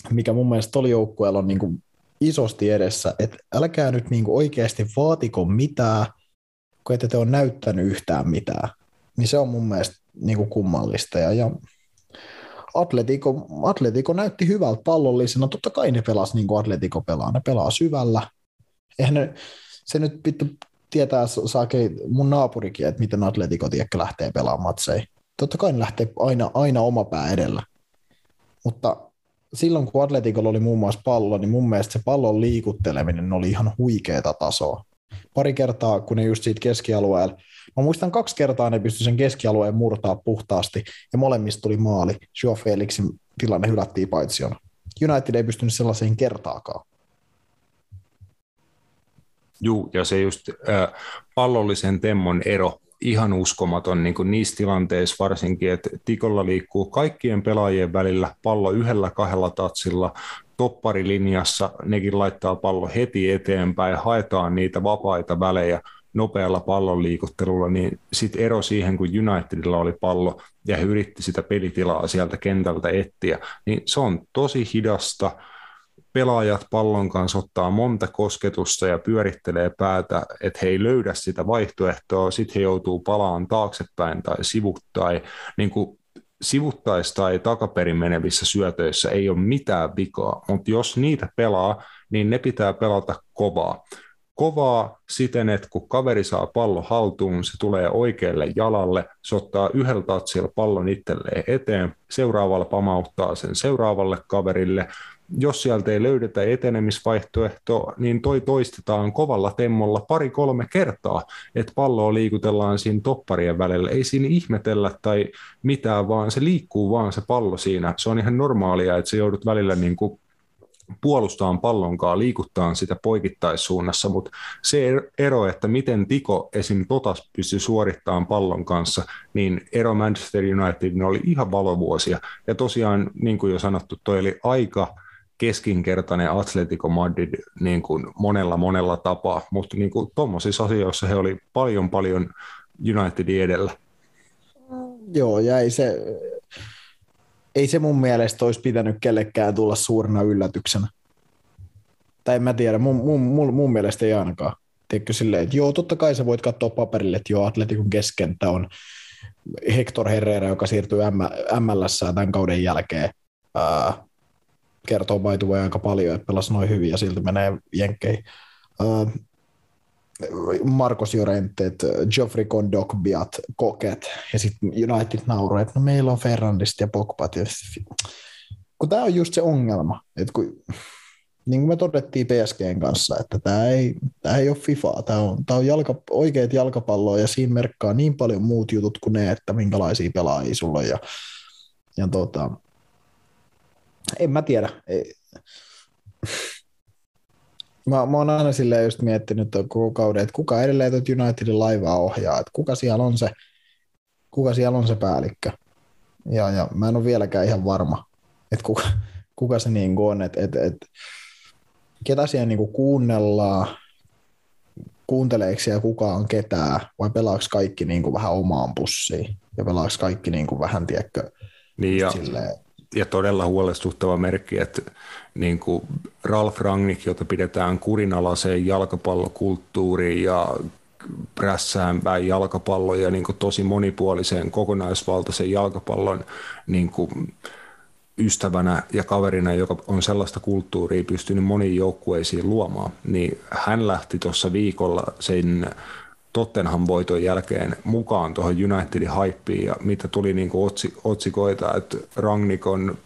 mikä mun mielestä oli joukkueella on niinku isosti edessä, että älkää nyt niinku oikeasti vaatiko mitään, kun ette te ole näyttänyt yhtään mitään. Niin se on mun mielestä niinku kummallista. Ja, ja Atletico, Atletico näytti hyvältä pallollisena. Totta kai ne pelasi niin kuin Atletico pelaa. Ne pelaa syvällä. Eihän ne, se nyt pitää tietää saakei mun naapurikin, että miten Atletico tiedäkö lähtee pelaamaan matseja. Totta kai ne lähtee aina, aina oma pää edellä. Mutta silloin kun Atleticolla oli muun muassa pallo, niin mun mielestä se pallon liikutteleminen oli ihan huikeeta tasoa. Pari kertaa, kun ne just siitä keskialueella Mä muistan kaksi kertaa ne pystyi sen keskialueen murtaa puhtaasti, ja molemmista tuli maali. Joe Felixin tilanne hylättiin paitsiona. United ei pystynyt sellaiseen kertaakaan.
Juu, ja se just äh, pallollisen temmon ero, ihan uskomaton niin kuin niissä tilanteissa varsinkin, että Tikolla liikkuu kaikkien pelaajien välillä pallo yhdellä kahdella tatsilla, topparilinjassa, nekin laittaa pallo heti eteenpäin, haetaan niitä vapaita välejä, nopealla pallon liikuttelulla, niin sitten ero siihen, kun Unitedilla oli pallo ja he yritti sitä pelitilaa sieltä kentältä etsiä, niin se on tosi hidasta. Pelaajat pallon kanssa ottaa monta kosketusta ja pyörittelee päätä, että he ei löydä sitä vaihtoehtoa, sitten he joutuu palaan taaksepäin tai sivuttai. Niin kuin sivuttais tai takaperin menevissä syötöissä ei ole mitään vikaa, mutta jos niitä pelaa, niin ne pitää pelata kovaa kovaa siten, että kun kaveri saa pallon haltuun, se tulee oikealle jalalle, se ottaa yhdellä tatsilla pallon itselleen eteen, seuraavalla pamauttaa sen seuraavalle kaverille. Jos sieltä ei löydetä etenemisvaihtoehtoa, niin toi toistetaan kovalla temmolla pari-kolme kertaa, että palloa liikutellaan siinä topparien välillä. Ei siinä ihmetellä tai mitään, vaan se liikkuu vaan se pallo siinä. Se on ihan normaalia, että se joudut välillä niin kuin puolustaan pallonkaan, liikuttaa sitä poikittaissuunnassa, mutta se er-, ero, että miten Tiko esim. Totas pystyy suorittamaan pallon kanssa, niin ero Manchester United oli ihan valovuosia. Ja tosiaan, niin kuin jo sanottu, toi oli aika keskinkertainen Atletico Madrid niin kuin monella monella tapaa, mutta niin kuin tuommoisissa asioissa he oli paljon paljon Unitedin edellä.
Joo, ja ei se, ei se mun mielestä olisi pitänyt kellekään tulla suurena yllätyksenä. Tai en mä tiedä, mun, mun, mun, mun mielestä ei ainakaan. Tiedätkö silleen, että joo, totta kai sä voit katsoa paperille, että joo, Atletikon keskenttä on Hector Herrera, joka siirtyy MLS tämän kauden jälkeen. Ää, kertoo by aika paljon, että pelasi noin hyvin ja silti menee jenkkeihin. Marcos Jorentet, Geoffrey Kondokbiat, Koket ja sitten United nauroi, että no meillä on Ferrandista ja Pogbat. Ja kun tämä on just se ongelma, että kun, niin kuin me todettiin PSGn kanssa, että tämä ei, tämä ei ole FIFA, tämä on, tämä on jalka, oikeat jalkapalloa ja siinä merkkaa niin paljon muut jutut kuin ne, että minkälaisia pelaajia sulla on. Ja, ja tota, en mä tiedä. Ei, Mä, mä oon aina silleen just miettinyt koko kauden, että kuka edelleen tuot Unitedin laivaa ohjaa, että kuka siellä on se, kuka siellä on se päällikkö. Ja, ja mä en ole vieläkään ihan varma, että kuka, kuka se niin on, että, että, että ketä siellä niin kuin kuunnellaan, kuunteleeko siellä kukaan ketään, vai pelaako kaikki niin kuin vähän omaan pussiin, ja pelaako kaikki niin kuin vähän, tiedätkö,
niin ja, silleen, ja todella huolestuttava merkki, että niin kuin Ralf Rangnick, jota pidetään kurinalaiseen jalkapallokulttuuriin ja prässäämpään jalkapallon ja niin kuin tosi monipuoliseen kokonaisvaltaisen jalkapallon niin kuin ystävänä ja kaverina, joka on sellaista kulttuuria pystynyt moniin joukkueisiin luomaan, niin hän lähti tuossa viikolla sen Tottenham voiton jälkeen mukaan tuohon Unitedin haippiin ja mitä tuli niin kuin otsi, otsikoita, että Rangnick on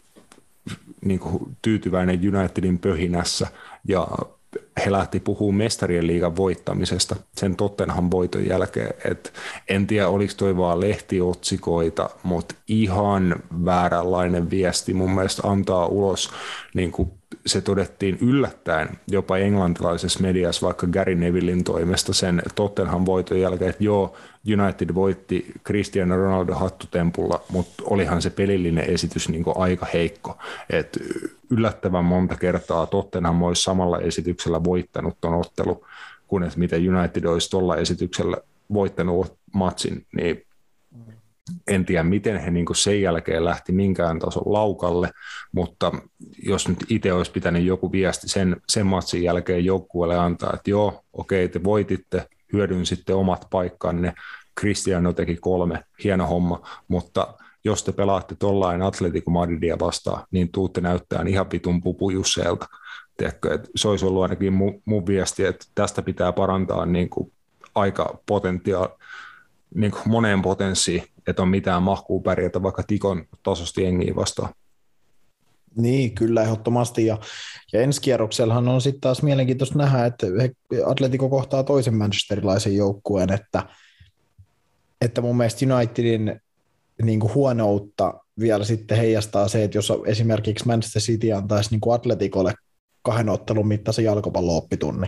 niin kuin tyytyväinen Unitedin pöhinässä ja he lähti puhumaan mestarien liigan voittamisesta sen Tottenham voiton jälkeen. Et en tiedä, oliko toi vaan lehtiotsikoita, mutta ihan vääränlainen viesti mun mielestä antaa ulos niin kuin se todettiin yllättäen jopa englantilaisessa mediassa, vaikka Gary Nevillin toimesta sen Tottenham voiton jälkeen, että joo, United voitti Cristiano Ronaldo hattutempulla, mutta olihan se pelillinen esitys niin aika heikko. Et yllättävän monta kertaa Tottenham olisi samalla esityksellä voittanut tuon ottelu, kun että miten United olisi tuolla esityksellä voittanut matsin, niin en tiedä, miten he niin sen jälkeen lähti minkään tason laukalle, mutta jos nyt itse olisi pitänyt joku viesti sen, sen matsin jälkeen joukkueelle antaa, että joo, okei, te voititte, hyödynsitte omat paikkanne, Cristiano teki kolme, hieno homma, mutta jos te pelaatte tuollain Atletico Madridia vastaan, niin tuutte näyttää ihan vitun pupujusseelta. Tiedätkö, että se olisi ollut ainakin mun, mun viesti, että tästä pitää parantaa niin kuin aika potentiaali, niin kuin moneen potenssiin, että on mitään mahkuu pärjätä vaikka Tikon tasosti jengiä vastaan.
Niin, kyllä ehdottomasti. Ja, ja ensi kierroksellahan on sitten taas mielenkiintoista nähdä, että Atletico kohtaa toisen manchesterilaisen joukkueen, että, että mun mielestä Unitedin niin kuin huonoutta vielä sitten heijastaa se, että jos esimerkiksi Manchester City antaisi niin kuin Atleticolle kahden ottelun mittaisen jalkapallo-oppitunni,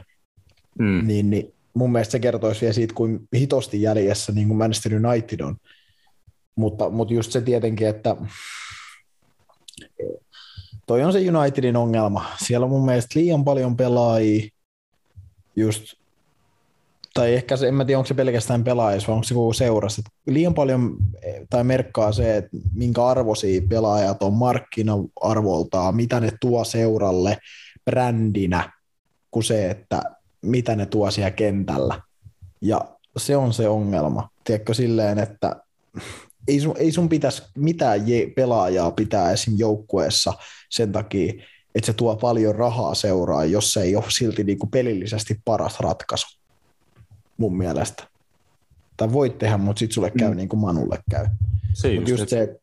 mm. niin, niin mun mielestä se kertoisi vielä siitä, kuin hitosti jäljessä niin kuin Manchester United on. Mutta, mutta just se tietenkin, että toi on se Unitedin ongelma. Siellä on mun mielestä liian paljon pelaajia just tai ehkä se, en mä tiedä, onko se pelkästään pelaajissa vai onko se koko seurassa. Liian paljon tai merkkaa se, että minkä arvoisia pelaajat on markkina-arvoltaan, mitä ne tuo seuralle brändinä, kuin se, että mitä ne tuo siellä kentällä. Ja se on se ongelma. Tiedätkö silleen, että ei sun, ei sun pitäisi mitään je- pelaajaa pitää esim. joukkueessa sen takia, että se tuo paljon rahaa seuraa, jos se ei ole silti niinku pelillisesti paras ratkaisu mun mielestä. Tai voit tehdä, mutta sitten sulle käy mm. niin kuin Manulle käy.
Se just, just se,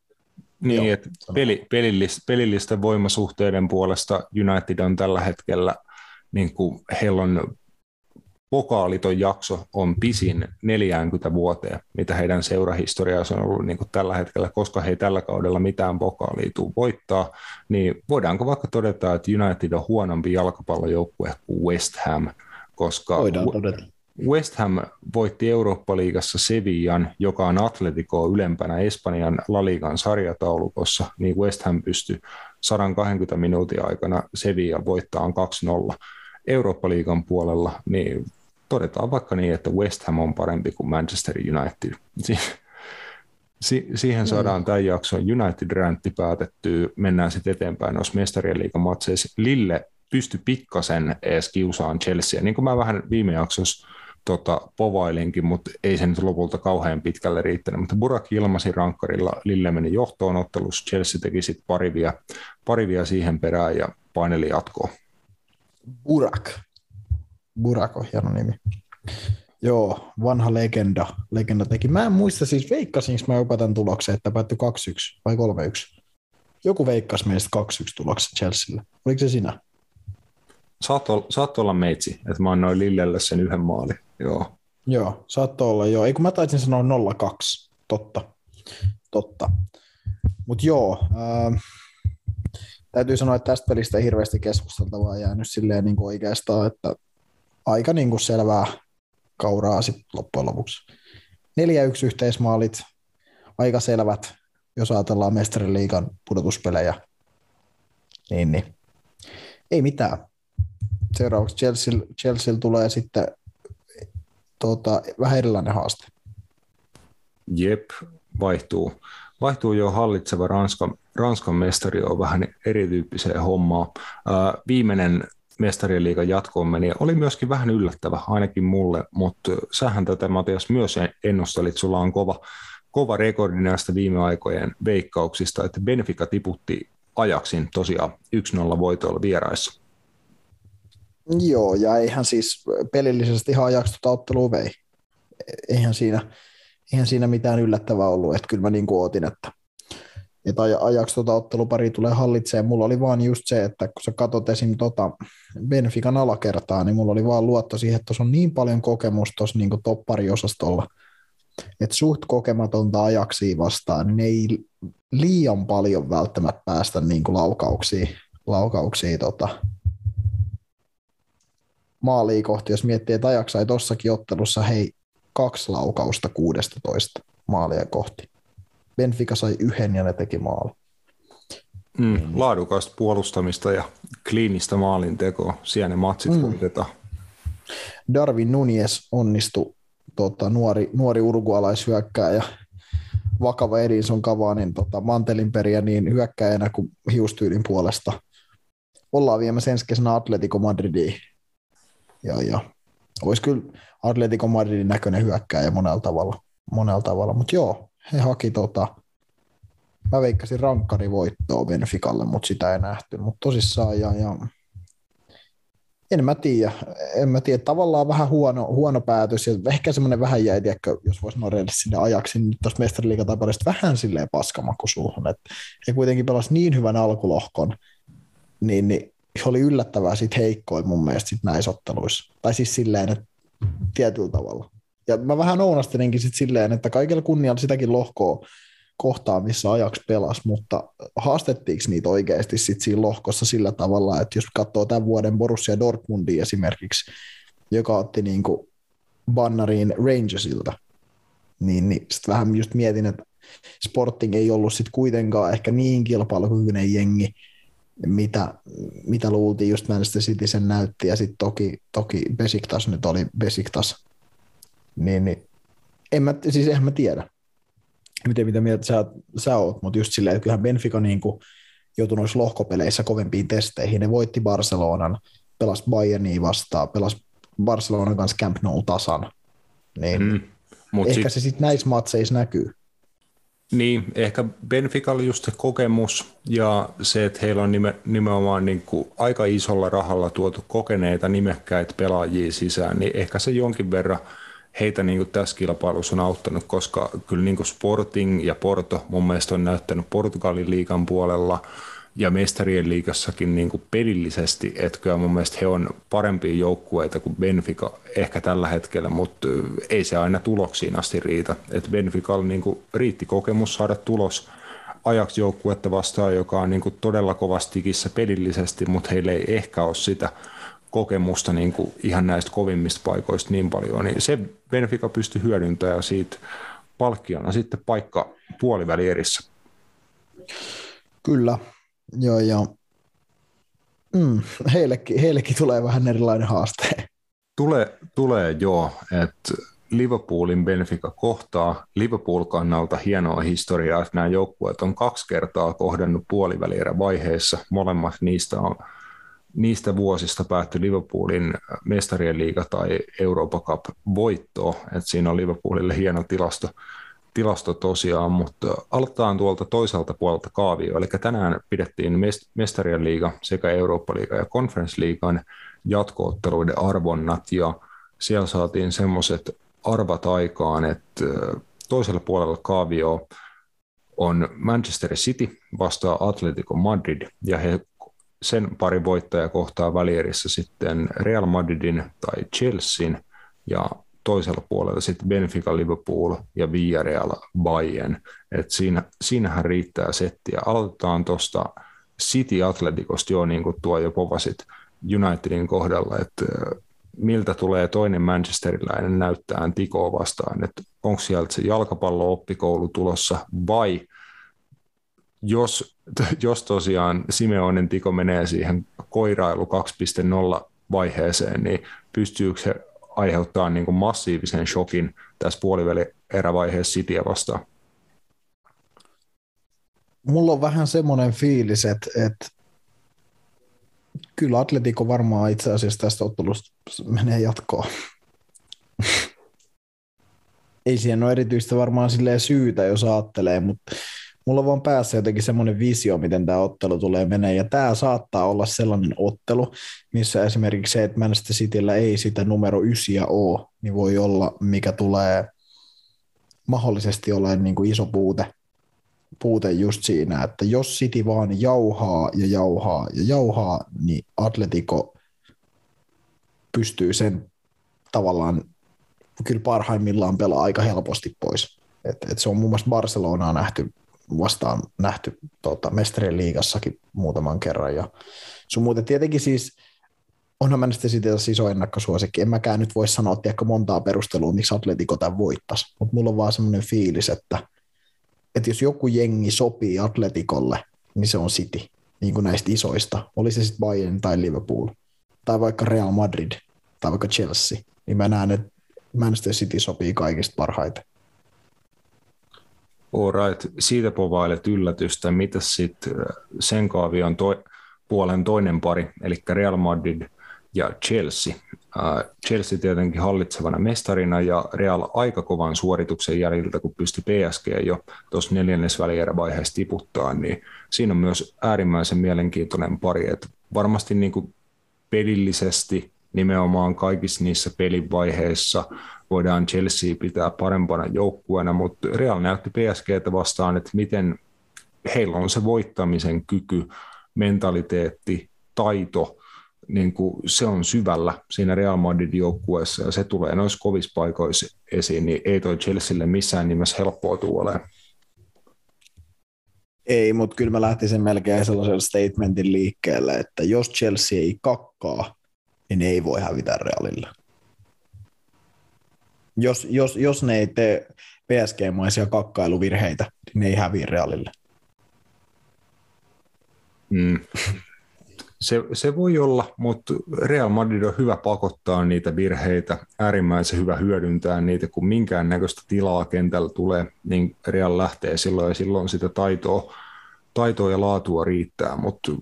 niin, että peli, pelillistä, pelillisten voimasuhteiden puolesta United on tällä hetkellä, niin kuin heillä on pokaaliton jakso on pisin 40 vuoteen, mitä heidän seurahistoriassa on ollut niin kuin tällä hetkellä, koska he ei tällä kaudella mitään pokaalia tuu voittaa, niin voidaanko vaikka todeta, että United on huonompi jalkapallojoukkue kuin West Ham, koska Voidaan todeta. West Ham voitti Eurooppa-liigassa Sevillan, joka on Atletico ylempänä Espanjan La Ligan sarjataulukossa, niin West Ham pystyi 120 minuutin aikana Sevilla voittaa 2-0. Eurooppa-liigan puolella, niin todetaan vaikka niin, että West Ham on parempi kuin Manchester United. Si- si- siihen saadaan mm. tämän jakson United-räntti päätettyä. Mennään sitten eteenpäin noissa mestarien liigan matseissa. Lille pysty pikkasen edes kiusaan Chelsea. Niin kuin mä vähän viime jaksossa tota, povailinkin, mutta ei se nyt lopulta kauhean pitkälle riittänyt. Mutta Burak ilmasi rankkarilla, Lille meni johtoon ottelussa, Chelsea teki sitten parivia, parivia siihen perään ja paineli jatkoa.
Burak. Burak on hieno nimi. Joo, vanha legenda. legenda teki. Mä en muista siis, veikkasinko mä jopa tämän tuloksen, että päättyi 2-1 vai 3-1. Joku veikkasi meistä 2-1 tuloksen Chelsealle. Oliko se sinä?
Saat olla meitsi, että mä annoin Lillelle sen yhden maalin. Joo.
Joo, saattoi olla joo. Ei kun mä taisin sanoa 0-2. Totta. Totta. Mutta joo, ää, täytyy sanoa, että tästä pelistä ei hirveästi keskusteltavaa jäänyt silleen niin kuin oikeastaan, että aika niin kuin selvää kauraa sitten loppujen lopuksi. 4-1 yhteismaalit, aika selvät, jos ajatellaan mestariliigan pudotuspelejä, niin, niin ei mitään. Seuraavaksi Chelsea, Chelsea tulee sitten tuota, vähän erilainen haaste.
Jep, vaihtuu, vaihtuu jo hallitseva Ranskan, Ranskan mestari on vähän erityyppiseen hommaan. Ää, viimeinen mestarien liigan jatkoon meni oli myöskin vähän yllättävä, ainakin mulle, mutta sähän tätä Matias myös ennustelit, sulla on kova, kova rekordi näistä viime aikojen veikkauksista, että Benfica tiputti ajaksin tosiaan 1-0 voitoilla vieraissa.
Joo, ja eihän siis pelillisesti ihan ajaksi tuota ottelua vei. Eihän siinä, eihän siinä mitään yllättävää ollut, että kyllä mä niin kuin ootin, että, että ajaksi tota ottelupari tulee hallitsemaan. Mulla oli vaan just se, että kun sä katsot esim. Tota Benfican alakertaa, niin mulla oli vaan luotto siihen, että on niin paljon kokemusta tuossa niin toppariosastolla, että suht kokematonta ajaksi vastaan, niin ei liian paljon välttämättä päästä niin kuin laukauksia, laukauksia tota, maaliin kohti, jos miettii, että ajaksi sai tossakin ottelussa hei kaksi laukausta 16 maalia kohti. Benfica sai yhden ja ne teki maali.
Mm, laadukasta puolustamista ja kliinistä maalintekoa. Siellä ne matsit mm. voitetaan.
Darwin Nunes onnistui tota, nuori, nuori urgualaishyökkääjä vakava Edinson Cavanin tota, mantelinperiä niin hyökkäjänä kuin hiustyylin puolesta. Ollaan viemässä ensi kesänä Atletico Madridiin. Ja, ja olisi kyllä Atletico Madridin näköinen hyökkääjä monella tavalla. Monella tavalla. Mutta joo, he haki tota, mä veikkasin rankkarivoittoa Benficalle, mutta sitä ei nähty. Mutta tosissaan, ja, ja en mä tiedä, en mä tiedä, tavallaan vähän huono, huono päätös, ja ehkä semmoinen vähän jäi, tiedäkö, jos voisi Norjalle sinne ajaksi, niin tuosta mestariliikataparista vähän silleen paskamakku suuhun, että he kuitenkin pelasi niin hyvän alkulohkon, niin, niin oli yllättävää sit heikkoin mun mielestä sit näissä otteluissa. Tai siis silleen, että tietyllä tavalla. Ja mä vähän ounastelinkin sit silleen, että kaikilla kunnialla sitäkin lohkoa kohtaa, missä ajaksi pelas, mutta haastettiinko niitä oikeasti sit siinä lohkossa sillä tavalla, että jos katsoo tämän vuoden Borussia Dortmundia esimerkiksi, joka otti niin kuin bannariin Rangersilta, niin, niin sitten vähän just mietin, että Sporting ei ollut sitten kuitenkaan ehkä niin kilpailukykyinen jengi, mitä, mitä luultiin just Manchester City sen näytti, ja sitten toki, toki Besiktas nyt oli Besiktas, niin, niin en mä, siis en mä tiedä. Miten mitä mieltä sä, sä oot, mutta just silleen, että kyllähän Benfica niin kuin joutui noissa lohkopeleissä kovempiin testeihin. Ne voitti Barcelonan, pelas Bayernia vastaan, pelas Barcelonan kanssa Camp Nou tasan. Niin mm, mut ehkä sit... se sitten näissä matseissa näkyy.
Niin, ehkä Benficalla just se kokemus ja se, että heillä on nime, nimenomaan niin kuin aika isolla rahalla tuotu kokeneita nimekkäitä pelaajia sisään, niin ehkä se jonkin verran – heitä niin kuin tässä kilpailussa on auttanut, koska kyllä niin kuin Sporting ja Porto mun mielestä on näyttänyt Portugalin liikan puolella ja mestarien liigassakin niin kuin pelillisesti, että kyllä mun mielestä he on parempia joukkueita kuin Benfica ehkä tällä hetkellä, mutta ei se aina tuloksiin asti riitä. että Benficalla niin kuin riitti kokemus saada tulos ajaksi joukkuetta vastaan, joka on niin kuin todella kovastikissä pelillisesti, mutta heillä ei ehkä ole sitä – kokemusta niin kuin ihan näistä kovimmista paikoista niin paljon, niin se Benfica pystyi hyödyntämään siitä palkkiona sitten paikka puolivälierissä.
Kyllä, joo, ja mm, heillekin, heillekin tulee vähän erilainen haaste.
Tulee, tulee joo, että Liverpoolin Benfica kohtaa. Liverpool kannalta hienoa historiaa, että nämä joukkueet on kaksi kertaa kohdannut puolivälierä vaiheessa. Molemmat niistä on niistä vuosista päättyi Liverpoolin mestarien liiga tai Europa Cup voitto, että siinä on Liverpoolille hieno tilasto, tilasto tosiaan, mutta aloitetaan tuolta toiselta puolelta kaavio, eli tänään pidettiin mestarien liiga sekä Eurooppa-liiga ja Conference-liigan jatkootteluiden arvonnat, ja siellä saatiin semmoiset arvat aikaan, että toisella puolella kaavio on Manchester City vastaa Atletico Madrid, ja he sen pari voittaja kohtaa välierissä sitten Real Madridin tai Chelsean ja toisella puolella sitten Benfica, Liverpool ja Villarreal Bayern. Et siinä, siinähän riittää settiä. Aloitetaan tuosta City Atleticosta jo niin kuin tuo jo povasit Unitedin kohdalla, että miltä tulee toinen manchesteriläinen näyttää Tikoa vastaan, että onko sieltä se jalkapallo-oppikoulu tulossa vai jos, jos tosiaan Simeonen tiko menee siihen koirailu 2.0 vaiheeseen, niin pystyykö se aiheuttaa niin kuin massiivisen shokin tässä puoliväli erävaiheessa Cityä vastaan?
Mulla on vähän semmoinen fiilis, että, että kyllä Atletico varmaan itse asiassa tästä ottelusta menee jatkoon. Ei siihen ole erityistä varmaan syytä, jos ajattelee, mutta mulla vaan päässä jotenkin semmoinen visio, miten tämä ottelu tulee menee, ja tämä saattaa olla sellainen ottelu, missä esimerkiksi se, että Manchester Cityllä ei sitä numero ysiä ole, niin voi olla, mikä tulee mahdollisesti olemaan niin kuin iso puute. puute just siinä, että jos City vaan jauhaa ja jauhaa ja jauhaa, niin Atletico pystyy sen tavallaan kyllä parhaimmillaan pelaa aika helposti pois. Et, et se on muun muassa Barcelonaa nähty vastaan nähty tota, mestarien liigassakin muutaman kerran. Ja sun muuten tietenkin siis, onhan mä sitten siitä iso ennakkosuosikki. En mäkään nyt voi sanoa tiedätkö, montaa perustelua, miksi Atletico tämän voittaisi, mutta mulla on vaan semmoinen fiilis, että, että jos joku jengi sopii Atletikolle, niin se on City, niin kuin näistä isoista. Oli se sitten Bayern tai Liverpool, tai vaikka Real Madrid, tai vaikka Chelsea, niin mä näen, että Manchester City sopii kaikista parhaiten.
Alright, siitä povailet yllätystä. Mitä sitten äh, sen kaavion to- puolen toinen pari, eli Real Madrid ja Chelsea. Uh, Chelsea tietenkin hallitsevana mestarina ja Real aika kovan suorituksen jäljiltä, kun pystyi PSG jo tuossa neljännesvälierävaiheessa tiputtaa, niin siinä on myös äärimmäisen mielenkiintoinen pari, että varmasti niin kuin pelillisesti nimenomaan kaikissa niissä pelivaiheissa voidaan Chelsea pitää parempana joukkueena, mutta Real näytti PSGtä vastaan, että miten heillä on se voittamisen kyky, mentaliteetti, taito, niin kuin se on syvällä siinä Real Madrid joukkueessa ja se tulee noissa kovissa paikoissa esiin, niin ei toi Chelsealle missään nimessä helppoa tuoleen.
Ei, mutta kyllä mä lähtisin melkein sellaisella statementin liikkeelle, että jos Chelsea ei kakkaa, niin ne ei voi hävitä Realille. Jos, jos, jos ne ei tee PSG-maisia kakkailuvirheitä, niin ne ei häviä Realille.
Mm. Se, se voi olla, mutta Real Madrid on hyvä pakottaa niitä virheitä, äärimmäisen hyvä hyödyntää niitä, kun minkään näköistä tilaa kentällä tulee, niin Real lähtee silloin ja silloin sitä taitoa, taitoa ja laatua riittää, mutta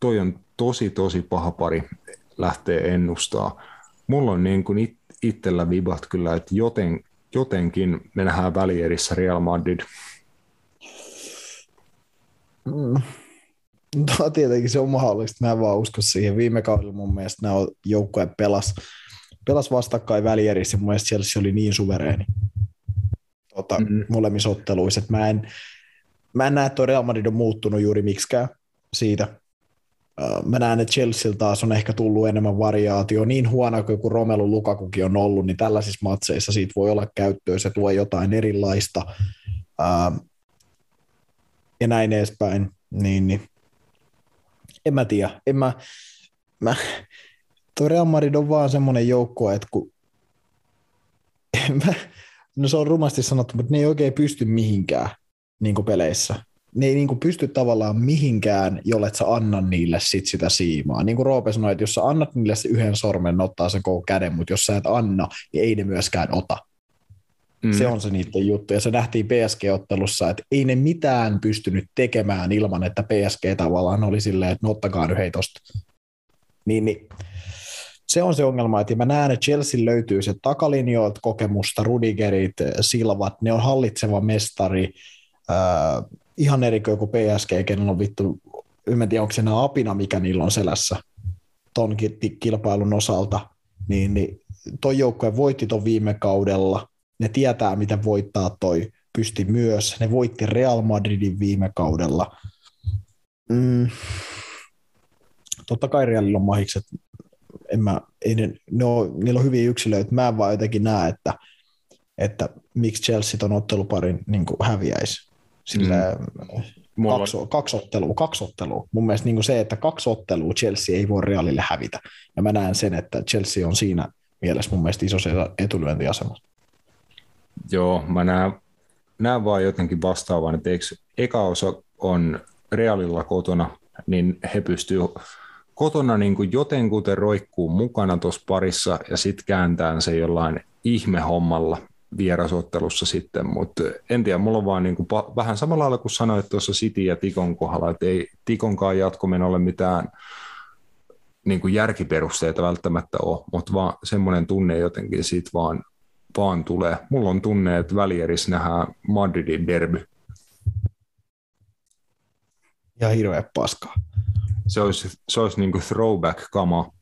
toi on tosi tosi paha pari lähtee ennustaa. Mulla on niin kuin it, itsellä vibat kyllä, että joten, jotenkin me nähdään välierissä Real Madrid.
Mm. No, tietenkin se on mahdollista, mä en vaan usko siihen. Viime kaudella mun mielestä nämä joukkoja pelas, pelas vastakkain välierissä, mun mielestä Chelsea oli niin suvereeni tota, mm-hmm. molemmissa otteluissa, että mä en, mä en näe, että Real Madrid on muuttunut juuri miksikään siitä. Mä näen, että Chelsea taas on ehkä tullut enemmän variaatio. Niin huono kuin Romelu Lukakukin on ollut, niin tällaisissa matseissa siitä voi olla käyttöä, se tuo jotain erilaista ja näin edespäin. Niin, niin. En mä tiedä. En mä, mä, tuo Real Madrid on vaan semmoinen joukko, että kun mä, no se on rumasti sanottu, mutta ne ei oikein pysty mihinkään niin peleissä ne ei niin pysty tavallaan mihinkään, jollet sä anna niille sit sitä siimaa. Niin kuin Roope sanoi, että jos sä annat niille se yhden sormen, ne ottaa sen koko käden, mutta jos sä et anna, niin ei ne myöskään ota. Mm. Se on se niiden juttu. Ja se nähtiin PSG-ottelussa, että ei ne mitään pystynyt tekemään ilman, että PSG tavallaan oli silleen, että no ottakaa nyt hei tosta. Niin, niin se on se ongelma, että mä näen, että Chelsea löytyy se takalinjoilta kokemusta, Rudigerit, Silvat, ne on hallitseva mestari, ihan eri kuin PSG, kenellä on vittu, en tiedä onko se enää apina, mikä niillä on selässä ton kilpailun osalta, niin, niin toi joukkue voitti ton viime kaudella, ne tietää, miten voittaa toi pysti myös, ne voitti Real Madridin viime kaudella. Mm. Totta kai Realilla on mahikset, en mä, ei ne, ne on, niillä on hyviä yksilöitä, mä en vaan jotenkin näe, että, että miksi Chelsea ton otteluparin niin häviäisi. Sillä mm. kaksi, kaksi, ottelua, kaksi ottelua. Mun mielestä niin se, että kaksi ottelua Chelsea ei voi Realille hävitä. Ja mä näen sen, että Chelsea on siinä mielessä mun mielestä isossa etulyöntiasemassa.
Joo, mä näen, näen vaan jotenkin vastaavan, että eikö eka osa on Realilla kotona, niin he pystyvät kotona niin kuin jotenkuten roikkuu mukana tuossa parissa ja sitten kääntää se jollain ihmehommalla vierasottelussa sitten, mutta en tiedä, mulla on vaan niin kuin vähän samalla lailla kuin sanoit tuossa City ja Tikon kohdalla, että ei Tikonkaan jatkomenolle mitään niin kuin järkiperusteita välttämättä ole, mutta vaan semmoinen tunne jotenkin siitä vaan, vaan tulee. Mulla on tunne, että välierissä nähdään Madridin derby.
Ja hirveä paskaa.
Se olisi, se olisi niin kuin throwback-kama.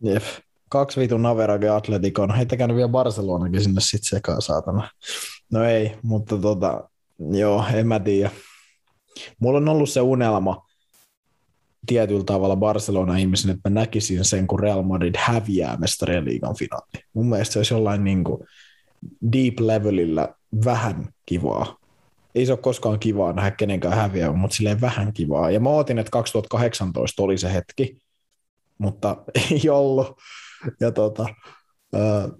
Jep kaksi vitun Naverage Atleticon. Heittäkää vielä Barcelonakin sinne sitten sekaan, saatana. No ei, mutta tota, Joo, en mä tiedä. Mulla on ollut se unelma tietyllä tavalla Barcelona-ihmisen, että mä näkisin sen, kun Real Madrid häviää mestarien liigan finaali. Mun mielestä se olisi jollain niin kuin deep levelillä vähän kivaa. Ei se ole koskaan kivaa nähdä kenenkään häviää, mutta silleen vähän kivaa. Ja mä ootin, että 2018 oli se hetki, mutta ei ollut. Ja tota, äh,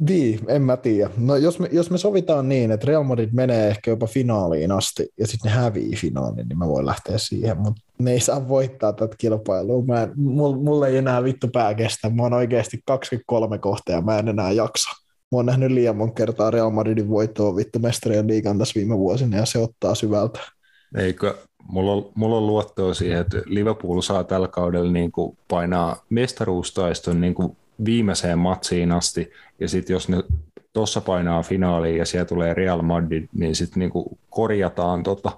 niin, en mä tiedä. No jos me, jos me sovitaan niin, että Real Madrid menee ehkä jopa finaaliin asti ja sitten ne hävii finaaliin, niin mä voin lähteä siihen, mutta ne ei saa voittaa tätä kilpailua. Mä en, mulla ei enää vittu pää kestä. Mä oon oikeasti 23 kohtaa mä en enää jaksa. Mä oon nähnyt liian monta kertaa Real Madridin voittoa vittu mestarien liigan tässä viime vuosina ja se ottaa syvältä.
Eikö, mulla on, mulla on luottoa siihen, että Liverpool saa tällä kaudella niin kuin painaa mestaruustaiston niin kuin viimeiseen matsiin asti, ja sitten jos ne tuossa painaa finaaliin ja siellä tulee Real Madrid, niin sitten niinku korjataan tota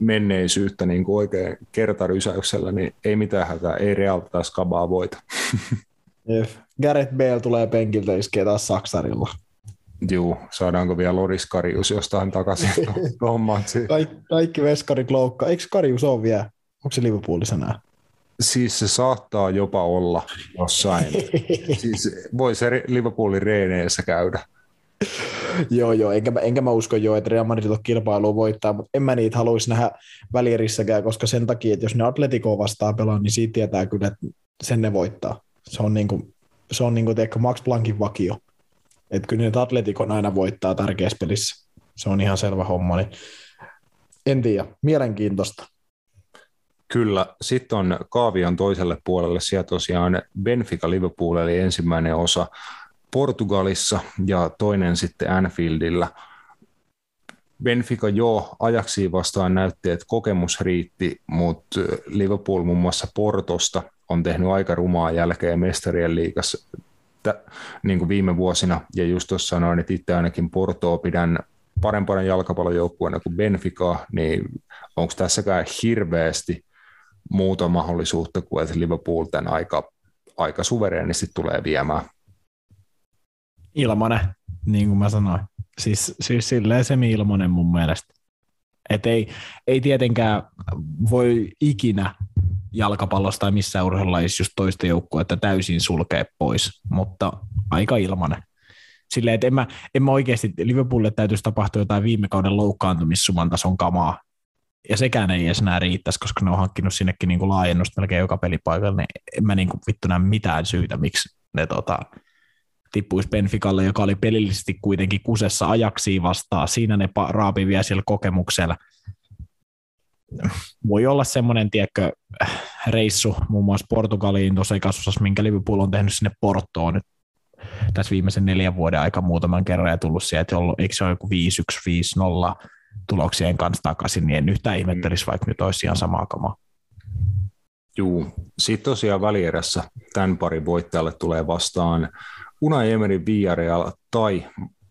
menneisyyttä niinku oikein kertarysäyksellä, niin ei mitään hätää, ei Real taas kabaa voita.
Jep. Gareth Bale tulee penkiltä iskee taas Saksarilla.
Juu, saadaanko vielä Loris Karius jostain takaisin tuohon matsiin?
Kaik, kaikki veskarit loukkaa. Eikö Karius ole vielä? Onko se Liverpoolissa enää?
Siis se saattaa jopa olla jossain. siis voi se Liverpoolin reeneissä käydä.
joo, joo, enkä, enkä mä usko jo, että Real Madrid on kilpailua voittaa, mutta en mä niitä haluaisi nähdä välierissäkään, koska sen takia, että jos ne Atletico vastaan pelaa, niin siitä tietää kyllä, että sen ne voittaa. Se on niin kuin, se on niin kuin teikö Max Planckin vakio. Että kyllä ne Atletikon aina voittaa tärkeässä pelissä. Se on ihan selvä homma. Niin en tiedä, mielenkiintoista.
Kyllä, sitten on Kaavion toiselle puolelle, siellä tosiaan Benfica Liverpool eli ensimmäinen osa Portugalissa ja toinen sitten Anfieldillä. Benfica jo ajaksi vastaan näytti, että kokemus riitti, mutta Liverpool muun muassa Portosta on tehnyt aika rumaa jälkeen mestarien liigassa niin kuin viime vuosina, ja just tuossa sanoin, että itse ainakin Portoa pidän parempana jalkapallojoukkueena kuin Benfica, niin onko tässäkään hirveästi muuta mahdollisuutta kuin, että Liverpool tämän aika, aika suvereenisti tulee viemään.
Ilmanen, niin kuin mä sanoin. Siis, siis silleen semi-ilmanen mun mielestä. Et ei, ei tietenkään voi ikinä jalkapallosta tai missään urheilulajissa just toista joukkuetta täysin sulkea pois, mutta aika ilmanen. Silleen, että en mä, en mä oikeasti, Liverpoolille täytyisi tapahtua jotain viime kauden loukkaantumissuman tason kamaa, ja sekään ei edes enää riittäisi, koska ne on hankkinut sinnekin niin kuin laajennusta melkein joka pelipaikalle, niin en mä niin kuin vittu näe mitään syytä, miksi ne tota, tippuisi Benficalle, joka oli pelillisesti kuitenkin kusessa ajaksi vastaan. Siinä ne raapi vielä siellä kokemuksella. Voi olla semmoinen, tiedätkö, reissu muun muassa Portugaliin tuossa ekasosassa, minkä Liverpool on tehnyt sinne Portoon nyt tässä viimeisen neljän vuoden aika muutaman kerran ja tullut sieltä, eikö se ole joku 5-1, 5-0, tuloksien kanssa takaisin, niin en yhtään ihmettelisi, vaikka nyt olisi ihan samaa kamaa.
Juu, sitten tosiaan välierässä tämän parin voittajalle tulee vastaan Unai Emery Villarreal tai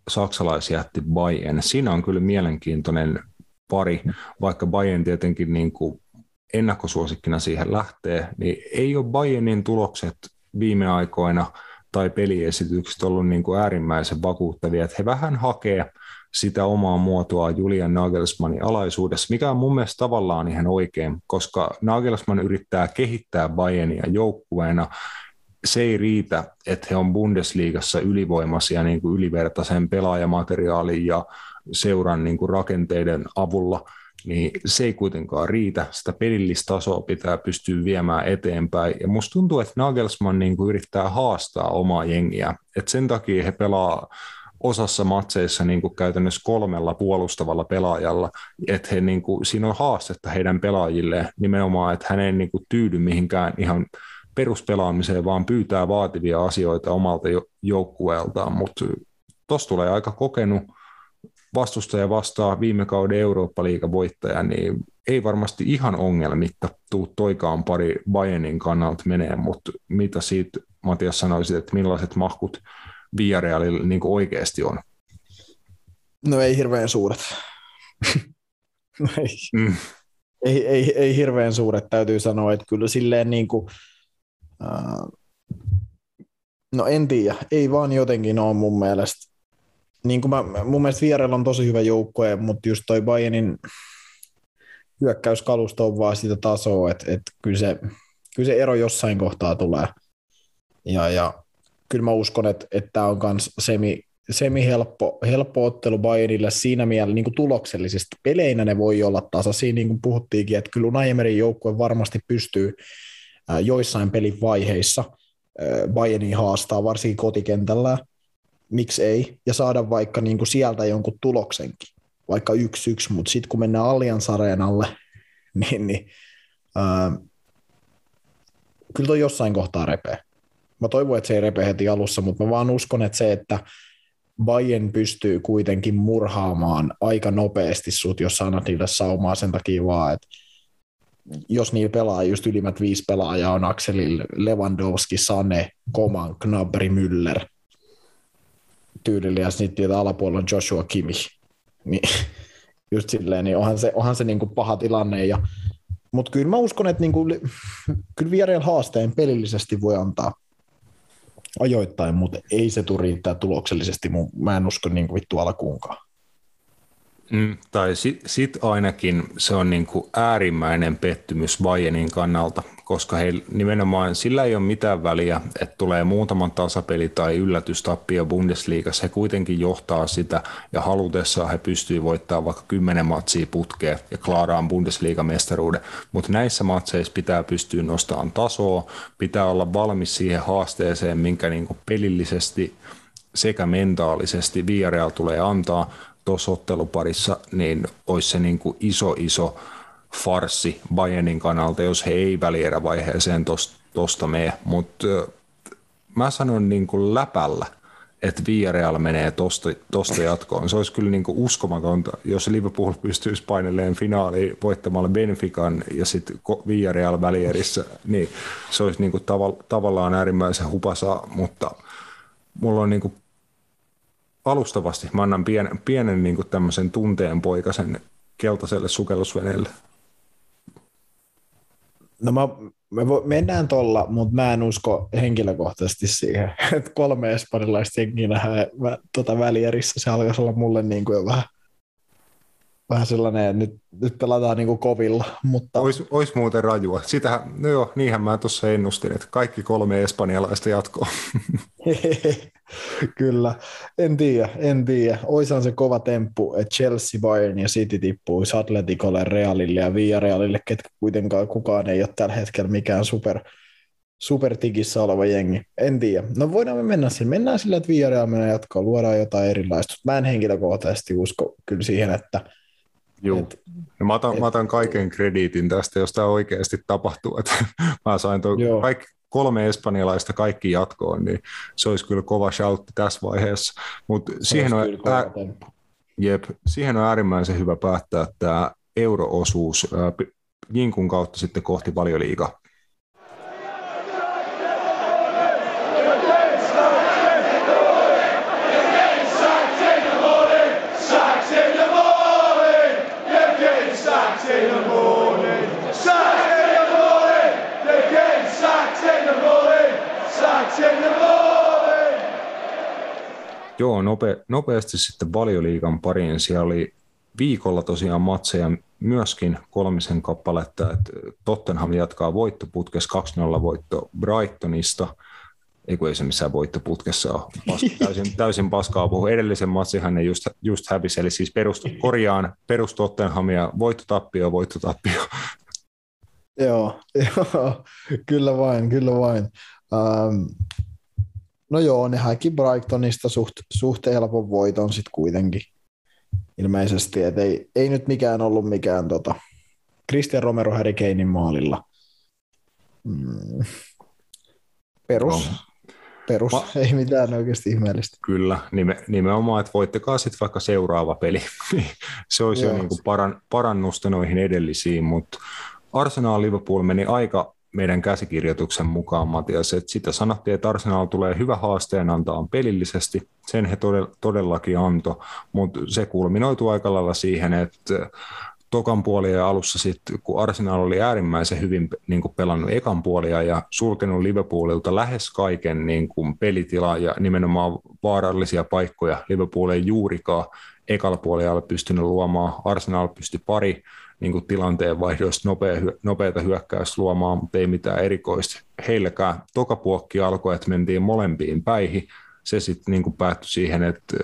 saksalaisjätti Bayern. Siinä on kyllä mielenkiintoinen pari, vaikka Bayern tietenkin niin kuin ennakkosuosikkina siihen lähtee, niin ei ole Bayernin tulokset viime aikoina tai peliesitykset ollut niin kuin äärimmäisen vakuuttavia, että he vähän hakee sitä omaa muotoa Julian Nagelsmannin alaisuudessa, mikä on mun mielestä tavallaan ihan oikein, koska Nagelsmann yrittää kehittää Bayernia joukkueena. Se ei riitä, että he on Bundesliigassa ylivoimaisia niin kuin ylivertaisen pelaajamateriaalin ja seuran niin kuin rakenteiden avulla, niin se ei kuitenkaan riitä. Sitä pelillistä tasoa pitää pystyä viemään eteenpäin. Ja musta tuntuu, että Nagelsmann niin kuin yrittää haastaa omaa jengiä. Et sen takia he pelaa osassa matseissa niin kuin käytännössä kolmella puolustavalla pelaajalla, että he, niin kuin, siinä on haastetta heidän pelaajille nimenomaan, että hän ei niin kuin, tyydy mihinkään ihan peruspelaamiseen, vaan pyytää vaativia asioita omalta joukkueeltaan, mutta tuossa tulee aika kokenut vastustaja vastaa viime kauden Eurooppa-liigan voittaja, niin ei varmasti ihan ongelmitta tuu toikaan pari Bayernin kannalta menee, mutta mitä siitä Matias sanoisit, että millaiset mahkut Villarealilla niin oikeasti on?
No ei hirveän suuret. ei. Mm. Ei, ei, ei, hirveän suuret, täytyy sanoa, että kyllä silleen niin kuin, uh, no en tiedä, ei vaan jotenkin ole mun mielestä niin kuin mä, mun mielestä Vierellä on tosi hyvä joukkue, mutta just toi Bayernin hyökkäyskalusto on vaan sitä tasoa, että, että kyllä, se, kyllä se ero jossain kohtaa tulee. Ja, ja kyllä mä uskon, että, että tämä on myös semi, semi helppo, helppo ottelu Bayernille siinä mielessä niin tuloksellisesti. Peleinä ne voi olla tasaisia, niin kuin puhuttiinkin, että kyllä Unai joukkue varmasti pystyy joissain pelin vaiheissa Bayernin haastaa, varsinkin kotikentällä, miksi ei, ja saada vaikka niin kuin sieltä jonkun tuloksenkin, vaikka yksi yksi, mutta sitten kun mennään Allianz Areenalle, niin, niin ää, kyllä toi jossain kohtaa repee. Mä toivon, että se ei repe heti alussa, mutta mä vaan uskon, että se, että Bayern pystyy kuitenkin murhaamaan aika nopeasti sut, jos annat niille saumaa sen takia vaan, että jos niillä pelaa just ylimmät viisi pelaajaa on Axelil Lewandowski, Sane, Koman, Knabri, Müller tyylillä ja sitten alapuolella on Joshua Kimmich. Niin, just silleen, niin onhan se, onhan se niin kuin paha tilanne. Ja, mutta kyllä mä uskon, että niin kuin, kyllä haasteen pelillisesti voi antaa ajoittain, mutta ei se tule riittää tuloksellisesti. Mä en usko niin vittu alkuunkaan.
Mm, tai sitten sit ainakin se on niin kuin äärimmäinen pettymys Bayernin kannalta, koska he nimenomaan sillä ei ole mitään väliä, että tulee muutaman tasapeli tai yllätystappio Bundesliigassa. He kuitenkin johtaa sitä ja halutessaan he pystyy voittamaan vaikka kymmenen matsia putkeen ja klaaraan Bundesliiga-mestaruuden. Mutta näissä matseissa pitää pystyä nostamaan tasoa, pitää olla valmis siihen haasteeseen, minkä niin kuin pelillisesti sekä mentaalisesti Villarreal tulee antaa, tuossa otteluparissa, niin olisi se niin kuin iso, iso farsi Bayernin kannalta, jos he ei välierävaiheeseen tuosta mene. Mutta mä sanon niin kuin läpällä, että Villarreal menee tosta jatkoon. Se olisi kyllä niin kuin uskomatonta, jos Liverpool pystyisi painelleen finaaliin voittamalla Benfican ja sitten Villarreal välierissä, niin se olisi niin kuin tav- tavallaan äärimmäisen hupasa, mutta mulla on niin kuin alustavasti. Mä annan pienen, pienen niin kuin tämmöisen tunteen poikasen keltaiselle sukellusveneelle.
No mä, me vo, mennään tuolla, mutta mä en usko henkilökohtaisesti siihen, että kolme espanjalaista jengiä nähdään tota välierissä. Se alkaisi olla mulle niin kuin jo vähän vähän sellainen, että nyt, nyt pelataan niin kuin kovilla. Mutta...
Ois, ois muuten rajua. Sitähän, no joo, niinhän mä tuossa ennustin, että kaikki kolme espanjalaista jatkoa.
Kyllä, en tiedä, en tiedä. Oishan se kova temppu, että Chelsea, Bayern ja City tippuu Atleticolle, Realille ja Villarealille, ketkä kuitenkaan kukaan ei ole tällä hetkellä mikään super, supertikissä oleva jengi. En tiedä. No voidaan me mennä sille. Mennään sillä, että Villarreal menee jatkoon, luodaan jotain erilaista. Mä en henkilökohtaisesti usko kyllä siihen, että
Joo. Et, no mä, otan, et, mä otan kaiken krediitin tästä, jos tämä oikeasti tapahtuu. Että mä sain tuo kaikki, kolme espanjalaista kaikki jatkoon, niin se olisi kyllä kova shoutti tässä vaiheessa. Mutta siihen, on, ää, jep, siihen on äärimmäisen hyvä päättää tämä euroosuus Jinkun kautta sitten kohti valioliigaa. Joo, nope, nopeasti sitten valioliigan pariin. Siellä oli viikolla tosiaan matseja myöskin kolmisen kappaletta, että Tottenham jatkaa voittoputkessa 2-0 voitto Brightonista, ei kun ei se missään voittoputkessa ole, Pas, täysin, täysin paskaa puhu. Edellisen matsihan ne just, just hävisi, eli siis perust, korjaan perus Tottenhamia, voittotappio, voittotappio.
Joo, joo, kyllä vain, kyllä vain. Um, No joo, ne haki Brightonista suht, suht helpon voiton sitten kuitenkin ilmeisesti, että ei, ei nyt mikään ollut mikään tota, Christian Romero Harry Kanein maalilla. Mm. Perus, no. perus, Ma- ei mitään oikeasti ihmeellistä.
Kyllä, nime, nimenomaan, että voittakaa sitten vaikka seuraava peli. Se olisi Joo. jo niin kuin paran, parannusta noihin edellisiin, mutta Arsenal Liverpool meni aika meidän käsikirjoituksen mukaan, Matias, että sitä sanottiin, että Arsenal tulee hyvä haasteen antaa pelillisesti, sen he todellakin antoi, mutta se kulminoitu aika lailla siihen, että tokan puolia alussa sitten, kun Arsenal oli äärimmäisen hyvin niin kuin pelannut ekan puolia ja sulkenut Liverpoolilta lähes kaiken niin kuin pelitila ja nimenomaan vaarallisia paikkoja Liverpool juurikaan ekalla puolella pystynyt luomaan. Arsenal pystyi pari niin kuin tilanteen vaihdoista nopea, nopeata hyökkäystä luomaan, mutta ei mitään erikoista. Heilläkään tokapuokki alkoi, että mentiin molempiin päihin. Se sitten niin päättyi siihen, että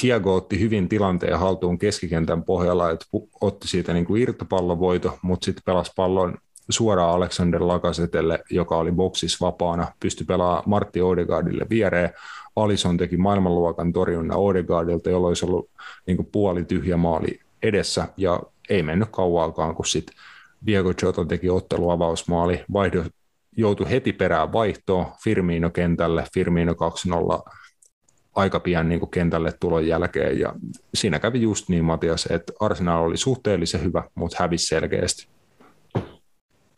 Thiago otti hyvin tilanteen haltuun keskikentän pohjalla, että otti siitä niin kuin irtopallovoito, mutta sitten pelasi pallon suoraan Alexander Lakasetelle, joka oli boksissa vapaana, pystyi pelaamaan Martti Odegaardille viereen. Alison teki maailmanluokan torjunnan Odegaardilta, jolloin olisi ollut niin kuin puoli tyhjä maali edessä, ja ei mennyt kauaakaan, kun sitten Diego Jota teki otteluavausmaali, vaihdo joutui heti perään vaihtoon Firmino kentälle, Firmino 2-0 aika pian niin kentälle tulon jälkeen, ja siinä kävi just niin Matias, että Arsenal oli suhteellisen hyvä, mutta hävisi selkeästi.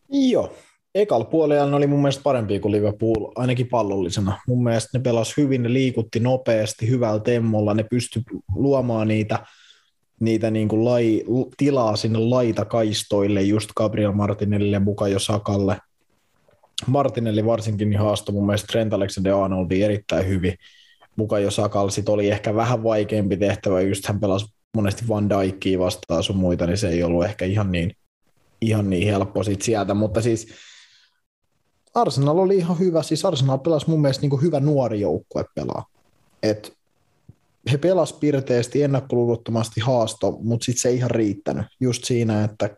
Joo, ekal puolella oli mun mielestä parempi kuin Liverpool, ainakin pallollisena. Mun mielestä ne pelasi hyvin, ne liikutti nopeasti, hyvällä temmolla, ne pystyi luomaan niitä, niitä niin kuin lai, tilaa sinne laitakaistoille, just Gabriel Martinelle Bukayo Sakalle. Martinelli varsinkin niin haastoi mun mielestä Trent Alexander-Arnoldi erittäin hyvin. Bukayo Sakal sit oli ehkä vähän vaikeampi tehtävä, just hän pelasi monesti Van Dijkia vastaan sun muita, niin se ei ollut ehkä ihan niin, ihan niin helppo sit sieltä, mutta siis Arsenal oli ihan hyvä, siis Arsenal pelasi mun mielestä niin hyvä nuori joukkue pelaa. Et he pelas pirteästi, ennakkoluulottomasti haasto, mutta sitten se ei ihan riittänyt. Just siinä, että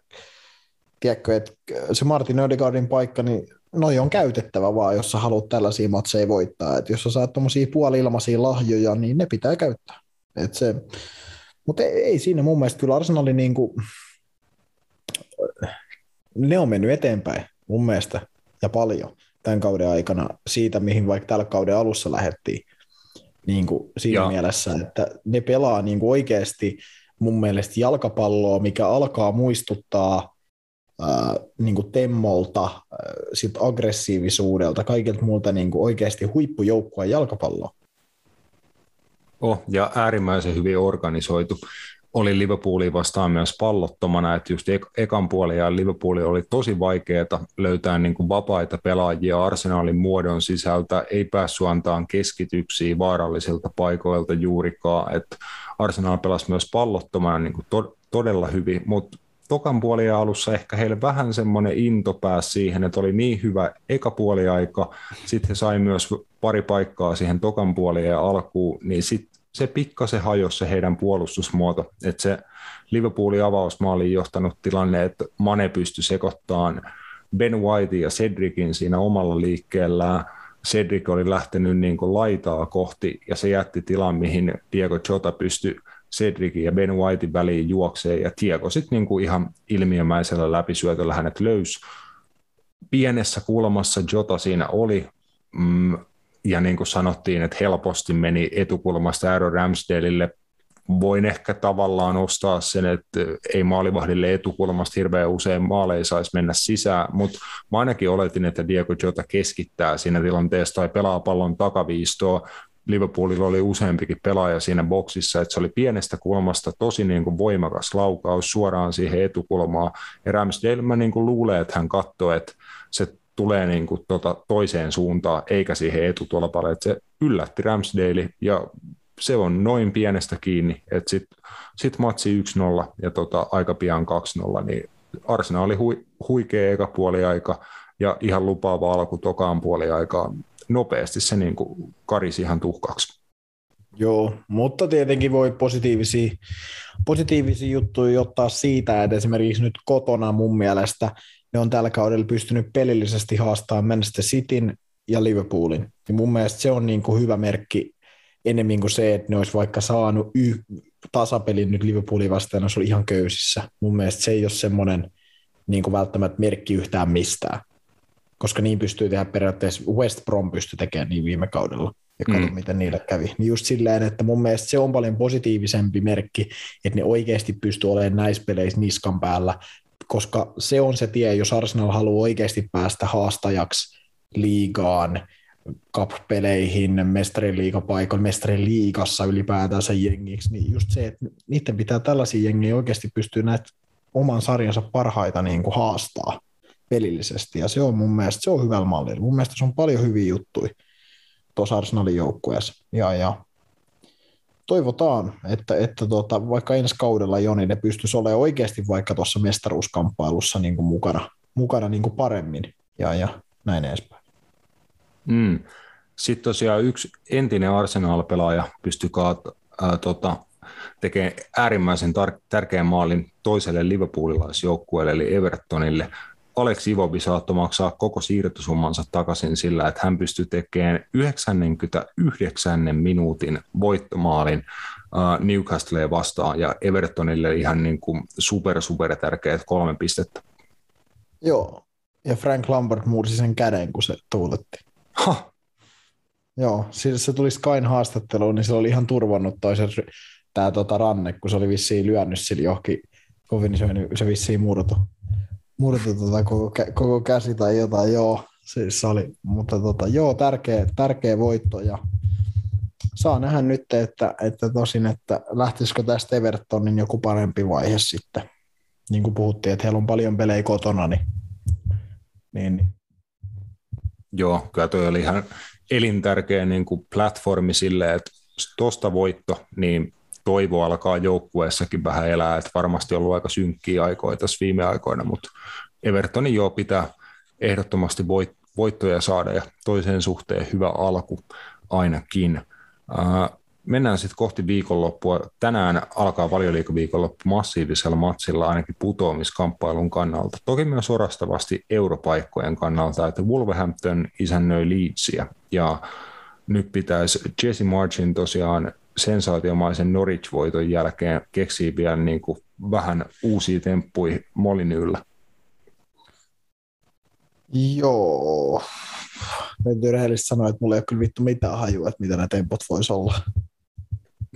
tiedätkö, että se Martin Ödegaardin paikka, niin noi on käytettävä vaan, jos sä haluat tällaisia matseja voittaa. Et jos sä saat tuommoisia puoli-ilmaisia lahjoja, niin ne pitää käyttää. Et se, mutta ei, ei, siinä mun mielestä kyllä Arsenali niin kuin, ne on mennyt eteenpäin mun mielestä ja paljon tämän kauden aikana siitä, mihin vaikka tällä kauden alussa lähettiin. Niin kuin siinä ja. mielessä, että ne pelaa niin kuin oikeasti mun mielestä jalkapalloa, mikä alkaa muistuttaa ää, niin kuin Temmolta, ää, sit aggressiivisuudelta, kaikilta muulta niin kuin oikeasti huippujoukkua jalkapalloa.
Oh, ja äärimmäisen hyvin organisoitu. Oli Liverpoolin vastaan myös pallottomana, että just ekan puolen ja Liverpooli oli tosi vaikeaa löytää niin kuin vapaita pelaajia arsenaalin muodon sisältä, ei päässyt antaa keskityksiä vaarallisilta paikoilta juurikaan, että Arsenal pelasi myös pallottomana niin kuin to- todella hyvin, mutta tokan puolien alussa ehkä heille vähän semmoinen into pääsi siihen, että oli niin hyvä eka puoliaika, sitten he sai myös pari paikkaa siihen tokan puolien alkuun, niin sitten se pikkasen hajosi se heidän puolustusmuoto, että se Liverpoolin avausmaaliin johtanut tilanne, että Mane pystyi sekoittamaan Ben White ja Cedricin siinä omalla liikkeellään, Cedric oli lähtenyt niin kuin laitaa kohti ja se jätti tilan, mihin Diego Jota pystyi Cedricin ja Ben Whitein väliin juoksee ja Tiego sitten niinku ihan ilmiömäisellä läpisyötöllä hänet löysi. Pienessä kulmassa Jota siinä oli, mm, ja niin kuin sanottiin, että helposti meni etukulmasta Aaron Ramsdaleille. Voin ehkä tavallaan ostaa sen, että ei maalivahdille etukulmasta hirveän usein maaleja saisi mennä sisään, mutta mä ainakin oletin, että Diego Jota keskittää siinä tilanteessa tai pelaa pallon takaviistoa, Liverpoolilla oli useampikin pelaaja siinä boksissa, että se oli pienestä kulmasta tosi niin kuin voimakas laukaus suoraan siihen etukulmaan. Ja Ramsdale mä niin kuin luulen, että hän katsoi, että se tulee niin kuin tota toiseen suuntaan, eikä siihen etutolpalle, että se yllätti Ramsdale ja se on noin pienestä kiinni, että sitten sit matsi 1-0 ja tota, aika pian 2-0, niin Arsenal oli hui, huikea eka puoliaika ja ihan lupaava alku tokaan puoliaikaan nopeasti se niin kuin karisi ihan tuhkaksi.
Joo, mutta tietenkin voi positiivisia, positiivisia juttuja ottaa siitä, että esimerkiksi nyt kotona mun mielestä ne on tällä kaudella pystynyt pelillisesti haastamaan Manchester Cityn ja Liverpoolin. Ja mun mielestä se on niin kuin hyvä merkki enemmän kuin se, että ne olisi vaikka saanut y- tasapelin nyt Liverpoolin vastaan, se oli ihan köysissä. Mun mielestä se ei ole semmoinen niin kuin välttämättä merkki yhtään mistään koska niin pystyy tehdä periaatteessa, West Brom pystyi tekemään niin viime kaudella, ja katso mm. miten niille kävi. Niin just silleen, että mun mielestä se on paljon positiivisempi merkki, että ne oikeasti pystyy olemaan näissä peleissä niskan päällä, koska se on se tie, jos Arsenal haluaa oikeasti päästä haastajaksi liigaan, cup-peleihin, mestariliigapaikoilla, mestariliigassa ylipäätänsä jengiksi, niin just se, että niiden pitää tällaisia jengiä oikeasti pystyä näitä oman sarjansa parhaita niin kuin haastaa pelillisesti, ja se on mun mielestä, se on hyvällä mallilla. Mun mielestä se on paljon hyviä juttuja tuossa Arsenalin joukkueessa, ja, ja toivotaan, että, että tuota, vaikka ensi kaudella Joni ne pystyisi olemaan oikeasti vaikka tuossa mestaruuskamppailussa niin kuin mukana, mukana niin kuin paremmin, ja, ja näin edespäin.
Mm. Sitten tosiaan yksi entinen Arsenal-pelaaja pystyi kaat, ää, tota, tekemään äärimmäisen tar- tärkeän maalin toiselle liverpoolilaisjoukkueelle eli Evertonille. Alex Ivobi saattoi maksaa koko siirtosummansa takaisin sillä, että hän pystyi tekemään 99 minuutin voittomaalin uh, Newcastle vastaan ja Evertonille ihan niin kuin super super tärkeät kolme pistettä.
Joo, ja Frank Lambert mursi sen käden, kun se tuuletti.
Ha.
Joo, siis se tuli Skyn haastatteluun, niin se oli ihan turvannut toisen tämä tota ranne, kun se oli vissiin lyönnyt sille johonkin kovin, niin se, se vissiin murtu, murtu tota koko, koko, käsi tai jotain, joo, siis oli, mutta tota, joo, tärkeä, tärkeä voitto ja saa nähdä nyt, että, että tosin, että lähtisikö tästä Evertonin joku parempi vaihe sitten. Niin kuin puhuttiin, että heillä on paljon pelejä kotona, niin, niin
Joo, kyllä toi oli ihan elintärkeä niin kuin platformi sille, että tuosta voitto, niin toivo alkaa joukkueessakin vähän elää, että varmasti on ollut aika synkkiä aikoja tässä viime aikoina, mutta Evertonin joo pitää ehdottomasti voit, voittoja saada ja toiseen suhteen hyvä alku ainakin. Mennään sitten kohti viikonloppua. Tänään alkaa valioliikaviikonloppu massiivisella matsilla ainakin putoamiskamppailun kannalta. Toki myös orastavasti europaikkojen kannalta, että Wolverhampton isännöi Leedsia ja nyt pitäisi Jesse Marchin tosiaan sensaatiomaisen Norwich-voiton jälkeen keksiä vielä niin kuin vähän uusia temppuja Molinyllä.
Joo. Täytyy rehellisesti sanoa, että mulla ei ole kyllä vittu mitään hajua, että mitä nämä tempot voisi olla.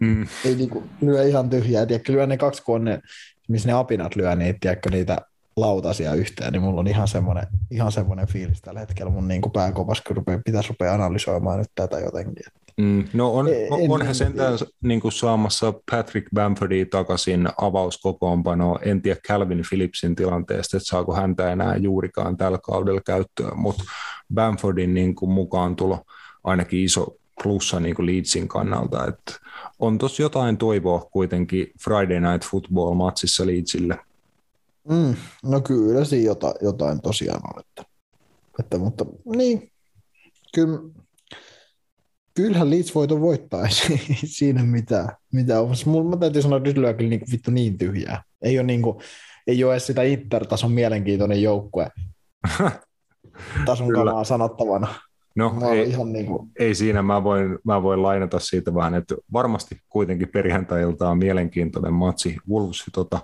Mm. Ei niinku lyö ihan tyhjää, tiedätkö, lyö ne kaksi, kun ne, missä ne apinat lyö niitä, tiedätkö, niitä lautasia yhteen, niin mulla on ihan semmoinen, ihan semmoinen fiilis tällä hetkellä mun niin pääkopas, kun rupeaa, pitäisi rupea analysoimaan nyt tätä jotenkin.
Mm, no on, on, onhan sentään niin kuin saamassa Patrick Bamfordia takaisin avauskokoonpano. En tiedä Calvin Phillipsin tilanteesta, että saako häntä enää juurikaan tällä kaudella käyttöön, mutta Bamfordin niin kuin mukaan tulo ainakin iso plussa niin kuin Leedsin kannalta. Että on tossa jotain toivoa kuitenkin Friday Night Football-matsissa Leedsille.
Mm, no kyllä siinä jotain, jotain tosiaan on. Että, että, mutta niin, kyllä, kyllähän Leeds voiton voittaa, siinä mitään. mitä on. Mulla, mä täytyy sanoa, että nyt lyö kyllä niin, vittu niin tyhjää. Ei ole, niin kuin, ei ole edes sitä Inter-tason mielenkiintoinen joukkue. Tason kamaa sanottavana.
No ei, ihan niin kuin... ei siinä, mä voin, mä voin lainata siitä vähän, että varmasti kuitenkin perjantailta on mielenkiintoinen matsi. Wolves, tota,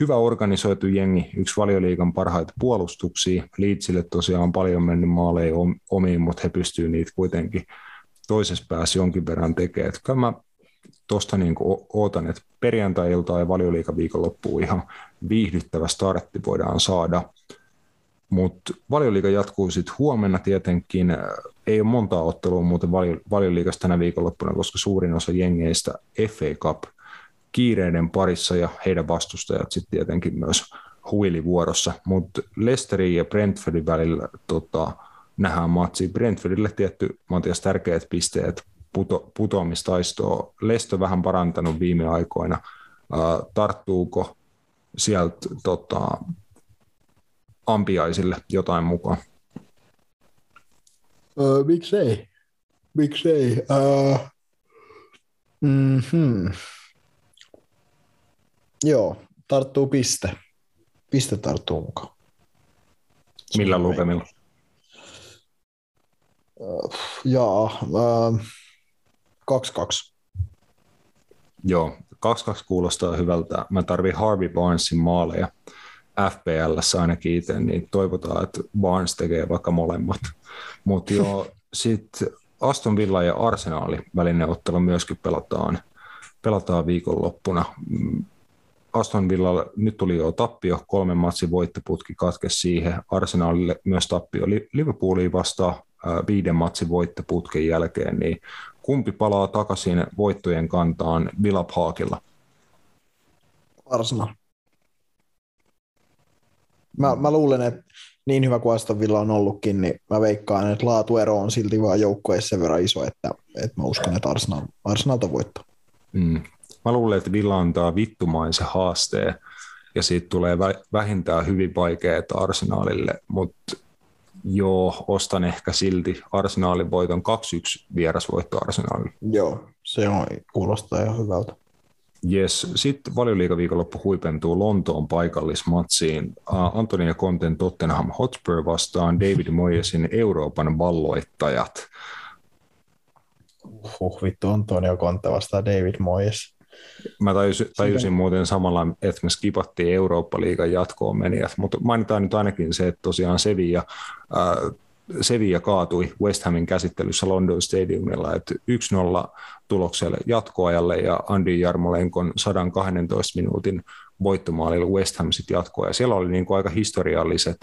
hyvä organisoitu jengi, yksi valioliikan parhaita puolustuksia. Leedsille tosiaan on paljon mennyt maaleja omiin, mutta he pystyvät niitä kuitenkin toisessa päässä jonkin verran tekemään. Kyllä mä tuosta niin ootan, että perjantai-ilta ja valioliikaviikonloppuun ihan viihdyttävä startti voidaan saada. Mutta valioliiga jatkuu sitten huomenna tietenkin. Ei ole montaa ottelua muuten valioliigasta tänä viikonloppuna, koska suurin osa jengeistä FA Cup kiireiden parissa ja heidän vastustajat sitten tietenkin myös huilivuorossa. Mutta Leicesterin ja Brentfordin välillä tota, nähdään matsi. Brentfordille tietty Matias tärkeät pisteet puto, putoamistaistoa. Lesto vähän parantanut viime aikoina. Uh, tarttuuko sieltä tota, ampiaisille jotain mukaan?
Uh, miksei? Miksei? Uh, mm-hmm. Joo, tarttuu piste. Piste tarttuu mukaan.
Millä lukemilla?
Jaa, uh, 2-2.
Joo, 2-2 kuulostaa hyvältä. Mä tarvin Harvey Barnesin maaleja FPL ainakin itse, niin toivotaan, että Barnes tekee vaikka molemmat. Mutta joo, sitten Aston Villa ja Arsenali välinen ottelu myöskin pelataan, pelataan viikonloppuna. Aston Villa nyt tuli jo tappio, kolmen matsin voittoputki katkesi siihen. Arsenalille myös tappio Liverpooliin vastaan viiden matsin voittoputken jälkeen, niin kumpi palaa takaisin voittojen kantaan Villa Parkilla?
Arsenal. Mä, mä luulen, että niin hyvä kuin Aston Villa on ollutkin, niin mä veikkaan, että laatuero on silti vaan joukkueessa sen verran iso, että, että mä uskon, että Arsenal, Arsenalta voittaa.
Mm. Mä luulen, että Villa antaa vittumaisen haasteen ja siitä tulee vähintään hyvin vaikeaa Arsenaalille, mutta joo, ostan ehkä silti Arsenaalin voiton 2-1 vierasvoitto Arsenaalille.
Joo, se on, kuulostaa ihan hyvältä.
Yes. Sitten valioliikaviikonloppu huipentuu Lontoon paikallismatsiin. Antonia Conten Tottenham Hotspur vastaan David Moyesin Euroopan valloittajat.
Huh, vittu Antonio Conte vastaan David Moyes.
Mä tajusin, tajusin muuten samalla, että me skipattiin Eurooppa-liigan jatkoon menijät, mutta mainitaan nyt ainakin se, että tosiaan Sevilla, äh, Sevilla kaatui West Hamin käsittelyssä London Stadiumilla, että 1-0 tulokselle jatkoajalle ja Andy Jarmolenkon 112 minuutin voittomaalilla West Ham sitten jatkoa. Ja siellä oli niin aika historialliset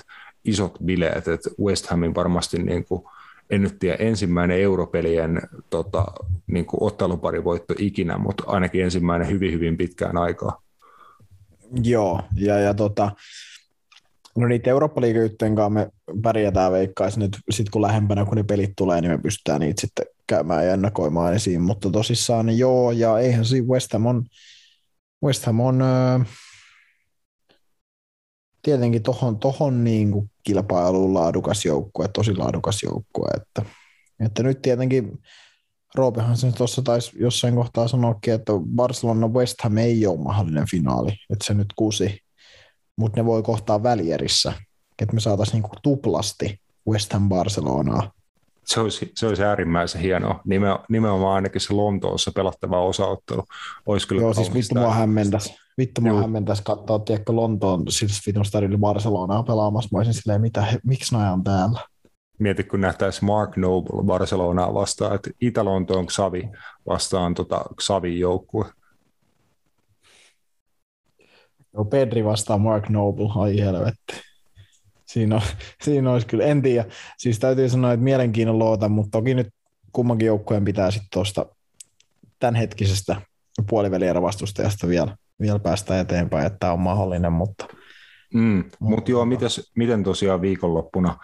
isot bileet, että West Hamin varmasti niin kuin en nyt tiedä, ensimmäinen europelien tota, niin kuin otteluparivoitto ikinä, mutta ainakin ensimmäinen hyvin, hyvin pitkään aikaa.
Joo, ja, ja tota, no niitä eurooppa kanssa me pärjätään veikkaisin nyt sit kun lähempänä, kun ne pelit tulee, niin me pystytään niitä sitten käymään ja ennakoimaan esiin, mutta tosissaan niin joo, ja eihän siinä West Ham on, West Ham on äh, tietenkin tohon, tohon niin kuin kilpailuun laadukas joukkue, tosi laadukas joukkue, että, että nyt tietenkin Roopehan sen tuossa taisi jossain kohtaa sanoakin, että Barcelona West Ham ei ole mahdollinen finaali, että se nyt kusi, mutta ne voi kohtaa välierissä, että me saataisiin niinku tuplasti West Ham Barcelonaa.
Se olisi, se olisi äärimmäisen hienoa. Nime, nimenomaan ainakin se Lontoossa pelattava osaottelu. Olisi kyllä
Joo, siis vittu mua hämmentäisi. Vittu mua hämmentäisi katsoa, tiedätkö, Lontoon siis vitun stadionilla Barcelonaa pelaamassa. Mä olisin silleen, mitä, miksi noin on täällä?
Mieti, kun nähtäisi Mark Noble Barcelonaa vastaan, että Itä-Lontoon Xavi vastaan tota Xavi joukkue.
Joo, Pedri vastaan Mark Noble, ai helvetti. Siinä, on, siinä olisi kyllä, en tiedä. Siis täytyy sanoa, että mielenkiinnon loota, mutta toki nyt kummankin joukkueen pitää sitten tuosta tämänhetkisestä puolivälierä-vastustajasta vielä, vielä päästä eteenpäin, että tämä on mahdollinen, mutta...
Mm, mutta joo, mites, miten tosiaan viikonloppuna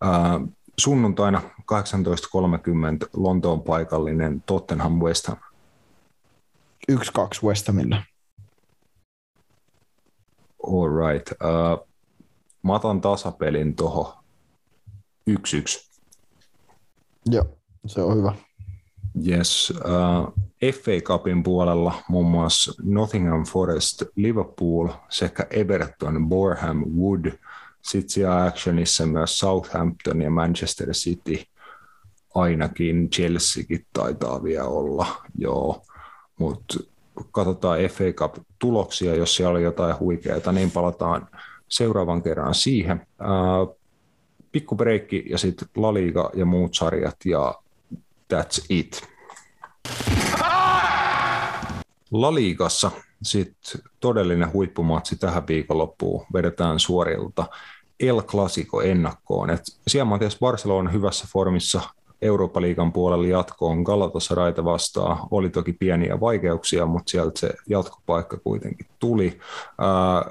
ää, sunnuntaina 18.30 Lontoon paikallinen Tottenham West Ham?
1-2 West Hamille.
All right. Uh, mä otan tasapelin tuohon 1-1.
Joo, se on hyvä.
Yes. Uh, FA Cupin puolella muun muassa Nottingham Forest, Liverpool sekä Everton, Boreham, Wood. Sitten siellä actionissa myös Southampton ja Manchester City. Ainakin Chelseakin taitaa vielä olla, joo. Mutta katsotaan FA Cup-tuloksia, jos siellä oli jotain huikeaa, niin palataan seuraavan kerran siihen. Pikku breikki ja sitten La Liga ja muut sarjat ja that's it. La Ligassa sitten todellinen huippumatsi tähän viikonloppuun vedetään suorilta El Clasico ennakkoon. Et siellä Matias Barcelona hyvässä formissa Eurooppa-liigan puolella jatkoon Galatasarayta vastaan. Oli toki pieniä vaikeuksia, mutta sieltä se jatkopaikka kuitenkin tuli.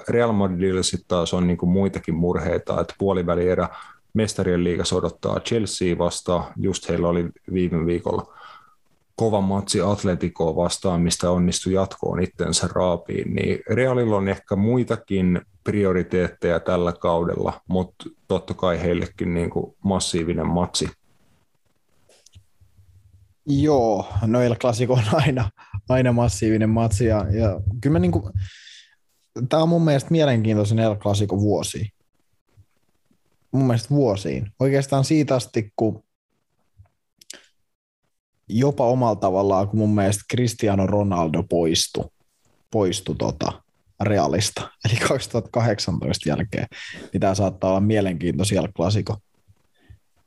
Real Madridilla sitten taas on niinku muitakin murheita, että puolivälierä mestarien liiga odottaa Chelsea vastaan. Just heillä oli viime viikolla kova matsi Atleticoa vastaan, mistä onnistui jatkoon itsensä raapiin, niin Realilla on ehkä muitakin prioriteetteja tällä kaudella, mutta totta kai heillekin niin kuin massiivinen matsi
Joo, noilla klasiko on aina, aina massiivinen matsi ja, ja kyllä mä niinku, tämä on mun mielestä mielenkiintoisen El Clasico vuosi. Mun mielestä vuosiin. Oikeastaan siitä asti, kun jopa omalla tavallaan, kun mun mielestä Cristiano Ronaldo poistui, poistui tota Realista, eli 2018 jälkeen, niin tämä saattaa olla mielenkiintoisia klasiko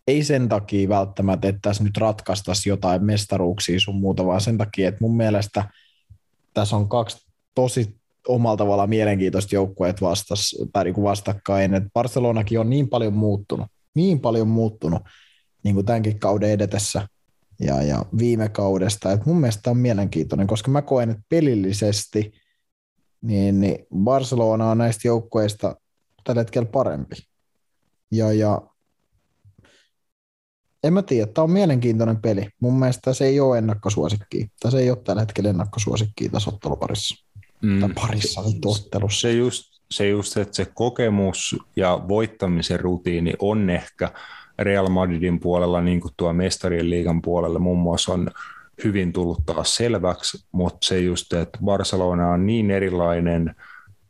ei sen takia välttämättä, että tässä nyt ratkaistaisi jotain mestaruuksia sun muuta, vaan sen takia, että mun mielestä tässä on kaksi tosi omalla tavalla mielenkiintoista joukkueet vastas, tai niin kuin vastakkain, että Barcelonakin on niin paljon muuttunut, niin paljon muuttunut, niin kuin tämänkin kauden edetessä ja, ja viime kaudesta. Et mun mielestä on mielenkiintoinen, koska mä koen, että pelillisesti niin, niin Barcelona on näistä joukkueista tällä hetkellä parempi. Ja, ja en mä tiedä, tämä on mielenkiintoinen peli. Mun mielestä se ei ole ennakkosuosikki. Tai se ei ole tällä hetkellä ennakkosuosikki tässä otteluparissa. Mm. Tai parissa ottelussa.
Se just, se just, että se kokemus ja voittamisen rutiini on ehkä Real Madridin puolella, niin kuin tuo mestarien liigan puolella muun muassa on hyvin tullut taas selväksi, mutta se just, että Barcelona on niin erilainen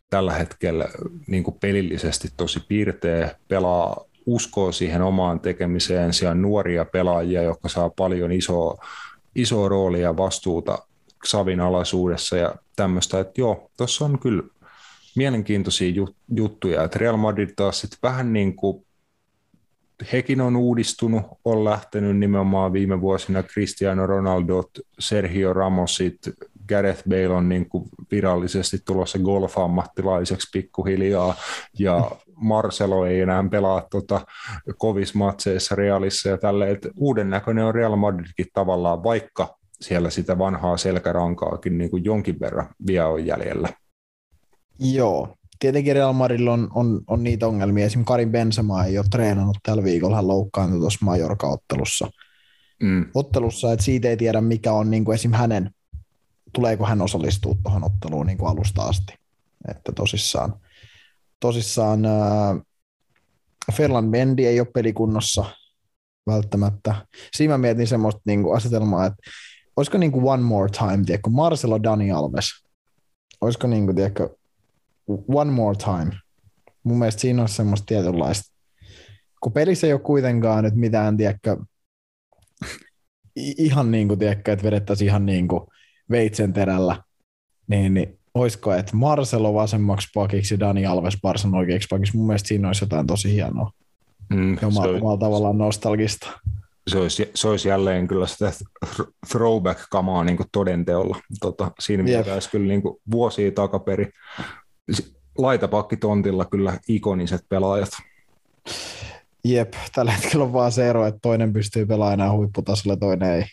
tällä hetkellä niin kuin pelillisesti tosi piirteä, pelaa uskoo siihen omaan tekemiseen, siellä on nuoria pelaajia, jotka saa paljon isoa, isoa roolia ja vastuuta Savin alaisuudessa ja tämmöistä, että joo, tuossa on kyllä mielenkiintoisia juttuja, että Real Madrid taas sitten vähän niin kuin hekin on uudistunut, on lähtenyt nimenomaan viime vuosina Cristiano Ronaldo, Sergio Ramosit, Gareth Bale on niin kuin virallisesti tulossa golf-ammattilaiseksi pikkuhiljaa, ja Marcelo ei enää pelaa tota kovissa matseissa Realissa ja tälle, että uuden näköinen on Real Madridkin tavallaan, vaikka siellä sitä vanhaa selkärankaakin niin kuin jonkin verran vielä on jäljellä.
Joo, tietenkin Real Madrid on, on, on niitä ongelmia. Esimerkiksi Karin Benzema ei ole treenannut tällä viikolla, hän loukkaantui tuossa Majorka-ottelussa. Mm. Ottelussa, että siitä ei tiedä mikä on niin kuin esim. hänen, tuleeko hän osallistua tuohon otteluun niin kuin alusta asti. Että tosissaan, tosissaan äh, Ferland Mendy ei ole pelikunnossa välttämättä. Siinä mä mietin semmoista niin kuin asetelmaa, että olisiko niin kuin one more time, tiedätkö, Marcelo Dani Alves, olisiko niin kuin, tiedätkö, one more time. Mun mielestä siinä on semmoista tietynlaista. Kun pelissä ei ole kuitenkaan nyt mitään, tiedätkö, ihan niin kuin, tiedätkö, että vedettäisiin ihan niin kuin veitsen terällä, niin, niin olisiko, että Marcelo vasemmaksi pakiksi Dani Alves Barsan oikeaksi pakiksi. Mun mielestä siinä olisi jotain tosi hienoa. Mm, ja omalla, omalla tavallaan nostalgista.
Se olisi, se olisi jälleen kyllä sitä throwback-kamaa niin todenteolla. Tota, siinä pitäisi kyllä niin kuin vuosia takaperi laitapakkitontilla kyllä ikoniset pelaajat.
Jep, tällä hetkellä on vaan se ero, että toinen pystyy pelaamaan huipputasolla, toinen ei.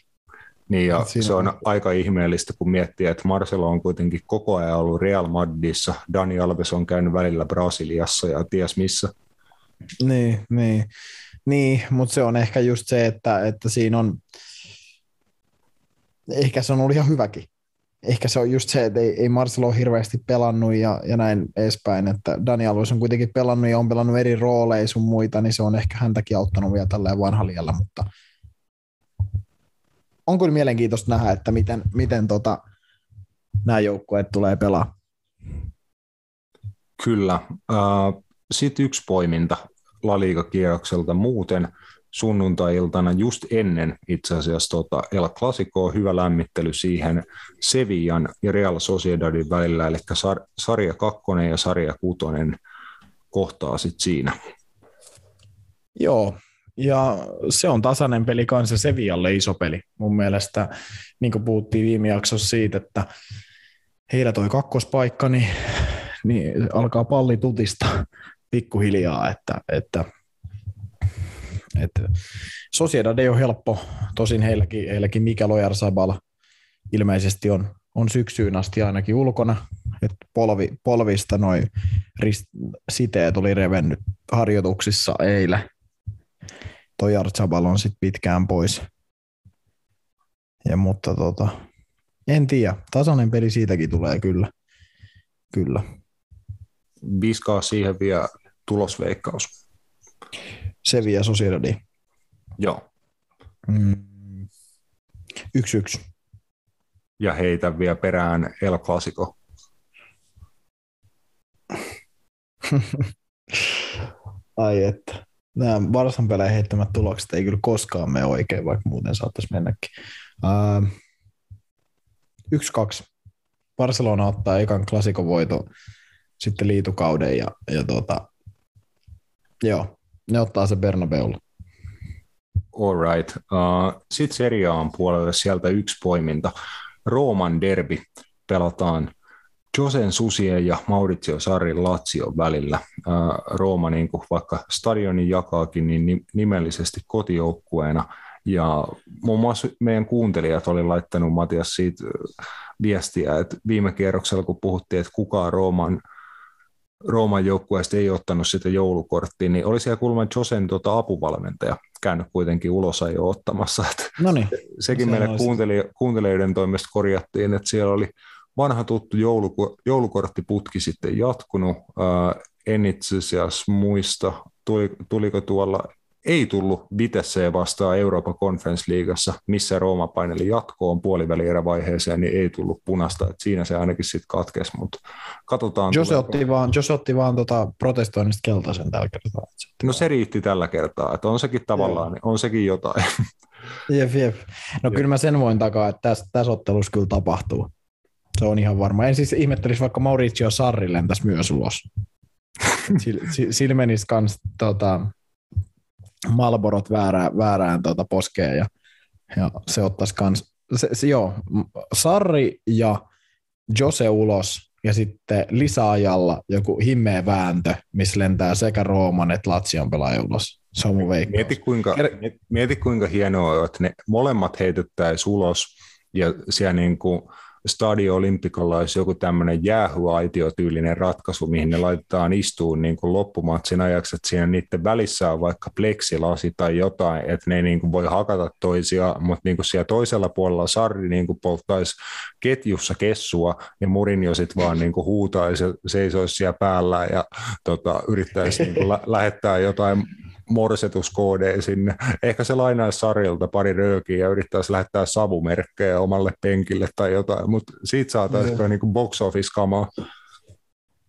Niin ja se on, on aika ihmeellistä, kun miettii, että Marcelo on kuitenkin koko ajan ollut Real Madridissa, Dani Alves on käynyt välillä Brasiliassa ja ties missä.
Niin, niin. niin mutta se on ehkä just se, että, että siinä on, ehkä se on ollut ihan hyväkin, ehkä se on just se, että ei, ei Marcelo ole hirveästi pelannut ja, ja näin edespäin, että Dani Alves on kuitenkin pelannut ja on pelannut eri rooleja sun muita, niin se on ehkä häntäkin auttanut vielä tälleen vanhalialla, mutta on kyllä mielenkiintoista nähdä, että miten, miten tota, nämä joukkueet tulee pelaa.
Kyllä. Sitten yksi poiminta La Liga-kierrokselta muuten – sunnuntai-iltana just ennen itse asiassa tota El Clasicoa, hyvä lämmittely siihen Sevillan ja Real Sociedadin välillä, eli sar- sarja kakkonen ja sarja kutonen kohtaa sitten siinä.
Joo, ja se on tasainen peli kanssa Sevillalle iso peli. Mun mielestä, niin kuin puhuttiin viime jaksossa siitä, että heillä toi kakkospaikka, niin, niin alkaa palli tutista pikkuhiljaa, että, että et Sociedad ei ole helppo, tosin heilläkin, heilläkin Mikael Ojarzabal ilmeisesti on, on syksyyn asti ainakin ulkona, että polvi, polvista noin siteet oli revennyt harjoituksissa eilen. Toi Arzabal on sitten pitkään pois. Ja, mutta tota, en tiedä, tasainen peli siitäkin tulee kyllä. Kyllä.
Viskaa siihen vielä tulosveikkaus.
Sevilla Sociedadi.
Joo.
Mm. Yksi yksi.
Ja heitä vielä perään El Clasico.
Ai että. Nämä Varsan peleihin heittämät tulokset ei kyllä koskaan mene oikein, vaikka muuten saattaisi mennäkin. Uh, yksi kaksi. Barcelona ottaa ekan klassikon voito sitten liitukauden ja, ja tota, joo, ne ottaa se Bernabeulla.
All right. Uh, Sitten Serie puolelle sieltä yksi poiminta. Rooman derby pelataan Josen Susien ja Maurizio Sarrin Lazio välillä. Rooma, niin kuin vaikka stadionin jakaakin, niin nimellisesti kotijoukkueena. Ja muun muassa meidän kuuntelijat oli laittanut Matias siitä viestiä, että viime kierroksella kun puhuttiin, että kukaan Rooman, Rooman joukkueesta ei ottanut sitä joulukorttia, niin oli siellä kuulemma Josen tota, apuvalmentaja käynyt kuitenkin ulos jo ottamassa. Että
Noniin.
Sekin se meille kuuntelijoiden toimesta korjattiin, että siellä oli vanha tuttu jouluko, joulukorttiputki sitten jatkunut. Äh, en itse asiassa muista, tuli, tuliko tuolla, ei tullut Vitesse vastaan Euroopan Conference Leagueassa, missä Rooma paineli jatkoon puolivälierävaiheeseen, niin ei tullut punasta, että siinä se ainakin sitten katkesi, mutta katsotaan.
Jos otti vaan, jos otti vaan tota protestoinnista keltaisen tällä kertaa.
No se riitti tällä kertaa, että on sekin tavallaan, on sekin jotain.
Jep, jep. No jep. kyllä mä sen voin takaa, että tässä, tässä ottelussa kyllä tapahtuu. Se on ihan varma. En siis ihmettelisi vaikka Mauricio Sarri lentäisi myös ulos. Sillä menisi kans tota, Malborot väärään, väärään tota, poskeen ja, ja se ottaisi kans, se, se, joo, Sarri ja Jose ulos ja sitten lisäajalla joku himmeä vääntö, missä lentää sekä Rooman että Latsion pelaaja ulos. Se on mun veikkaus.
Mieti kuinka, mieti kuinka hienoa on, että ne molemmat heitettäisiin ulos ja siellä niin kuin Stadio Olympikolla olisi joku tämmöinen jäähyaitiotyylinen ratkaisu, mihin ne laitetaan istuun niin kuin loppumatsin ajaksi, että siinä niiden välissä on vaikka pleksilasi tai jotain, että ne niin kuin voi hakata toisia, mutta niin kuin siellä toisella puolella Sarri niin kuin polttaisi ketjussa kessua ja Murinjo sitten vaan niin kuin huutaisi ja seisoisi siellä päällä ja tota, yrittäisi niin kuin lä- lähettää jotain morsetuskoodeen sinne. Ehkä se lainaisi Sarilta pari röökiä ja yrittäisi lähettää savumerkkejä omalle penkille tai jotain, mutta siitä saataisiin mm. niin box office kamaa.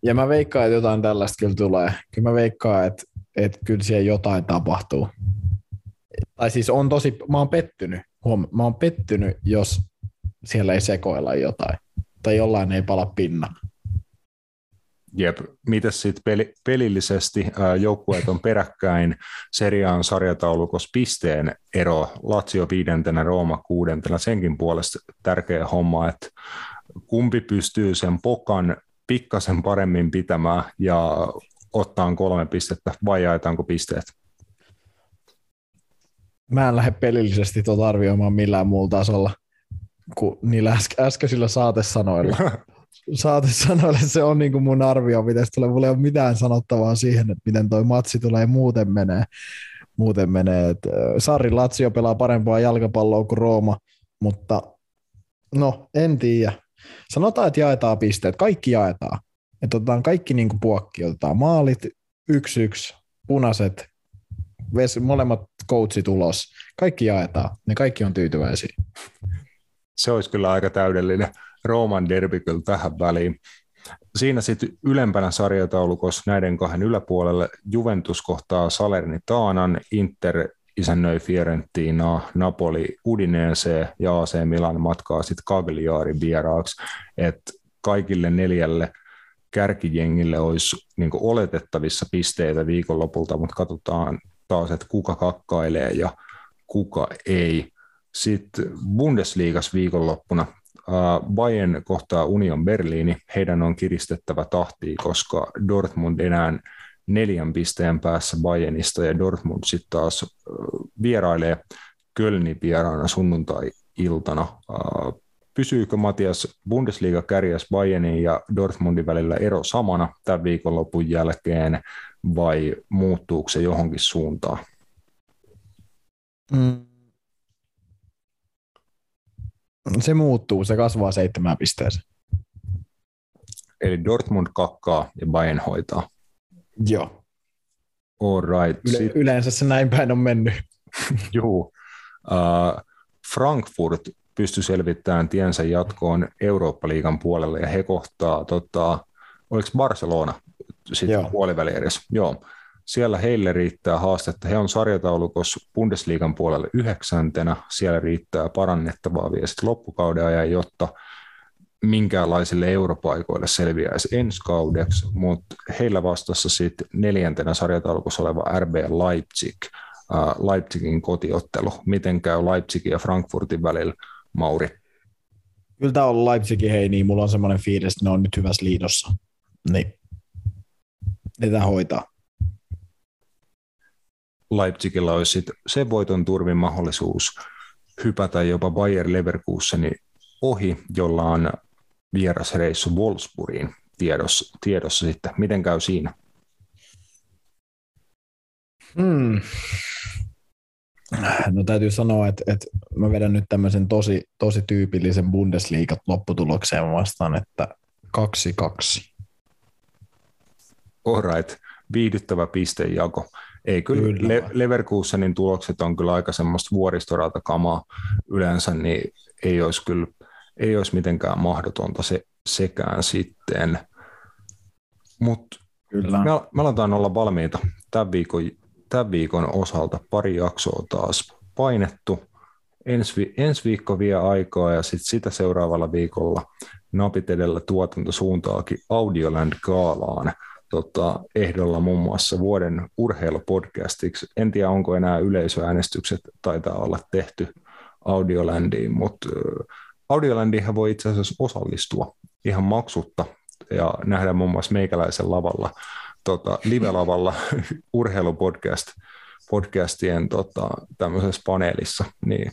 Ja mä veikkaan, että jotain tällaista kyllä tulee. Kyllä mä veikkaan, että, että kyllä siellä jotain tapahtuu. Tai siis on tosi, mä oon pettynyt, huom, mä oon pettynyt, jos siellä ei sekoilla jotain. Tai jollain ei pala pinna.
Jep, mitäs sitten peli, pelillisesti joukkueet on peräkkäin seriaan sarjataulukossa pisteen ero, Lazio viidentenä, Rooma kuudentena, senkin puolesta tärkeä homma, että kumpi pystyy sen pokan pikkasen paremmin pitämään ja ottaa kolme pistettä vai jaetaanko pisteet?
Mä en lähde pelillisesti tuota arvioimaan millään muulla tasolla kuin niillä äskeisillä saatesanoilla. saatesanoille se on niin kuin mun arvio, miten tulee. Mulla ei ole mitään sanottavaa siihen, että miten toi matsi tulee muuten menee. Muuten menee. Sarri Lazio pelaa parempaa jalkapalloa kuin Rooma, mutta no, en tiedä. Sanotaan, että jaetaan pisteet. Kaikki jaetaan. Että otetaan kaikki niin kuin puokki. Otetaan maalit, yksi yksi, punaiset, molemmat coachit ulos. Kaikki jaetaan. Ne kaikki on tyytyväisiä.
Se olisi kyllä aika täydellinen Rooman derby kyllä tähän väliin. Siinä sitten ylempänä sarjataulukossa näiden kahden yläpuolelle Juventus kohtaa Salernitanan, Inter isännöi Fiorentina, Napoli Udinese ja AC Milan matkaa sitten Cagliari vieraaksi. että kaikille neljälle kärkijengille olisi niin oletettavissa pisteitä viikonlopulta, mutta katsotaan taas, että kuka kakkailee ja kuka ei. Sitten Bundesliigas viikonloppuna Bayern kohtaa Union Berliini, heidän on kiristettävä tahtia, koska Dortmund enää neljän pisteen päässä Bayernista ja Dortmund sitten taas vierailee Kölnin vieraana sunnuntai-iltana. Pysyykö Matias Bundesliga kärjäs Bayernin ja Dortmundin välillä ero samana tämän viikonlopun jälkeen vai muuttuuko se johonkin suuntaan?
Mm se muuttuu, se kasvaa seitsemään pisteeseen.
Eli Dortmund kakkaa ja Bayern hoitaa.
Joo.
All right.
Yle- yleensä se näin päin on mennyt.
Joo. Uh, Frankfurt pystyi selvittämään tiensä jatkoon Eurooppa-liigan puolelle ja he kohtaa, tota, oliko Barcelona sitten puoliväli edes? Joo siellä heille riittää haastetta. He on sarjataulukossa Bundesliigan puolelle yhdeksäntenä. Siellä riittää parannettavaa vielä sitten loppukauden ajan, jotta minkäänlaisille europaikoille selviäisi ensi kaudeksi, mutta heillä vastassa sitten neljäntenä sarjataulukossa oleva RB Leipzig, Leipzigin kotiottelu. Miten käy Leipzigin ja Frankfurtin välillä, Mauri?
Kyllä tämä on Leipzigin hei, niin mulla on semmoinen fiilis, että ne on nyt hyvässä liidossa. Niin. Ne hoitaa.
Leipzigillä olisi sit se voiton turvin mahdollisuus hypätä jopa Bayer Leverkusenin ohi, jolla on vierasreissu Wolfsburgiin tiedossa, tiedossa sitten. Miten käy siinä?
Hmm. No täytyy sanoa, että, että mä vedän nyt tämmöisen tosi, tosi tyypillisen Bundesliigat lopputulokseen vastaan, että 2-2.
Alright, viihdyttävä pistejako. Ei kyllä, kyllä. Le- Leverkusenin tulokset on kyllä aika semmoista vuoristorata kamaa yleensä, niin ei olisi kyllä ei olisi mitenkään mahdotonta se, sekään sitten. Mutta me, me aletaan olla valmiita tämän viikon, tämän viikon osalta. Pari jaksoa taas painettu. Ensi, ensi viikko vie aikaa ja sit sitä seuraavalla viikolla napit edellä tuotantosuuntaakin Audioland Gaalaan tota, ehdolla muun muassa vuoden urheilupodcastiksi. En tiedä, onko enää yleisöäänestykset, taitaa olla tehty Audiolandiin, mutta Audiolandiinhan voi itse asiassa osallistua ihan maksutta ja nähdä muun muassa meikäläisen lavalla, tota, live-lavalla urheilupodcast podcastien tota, tämmöisessä paneelissa, niin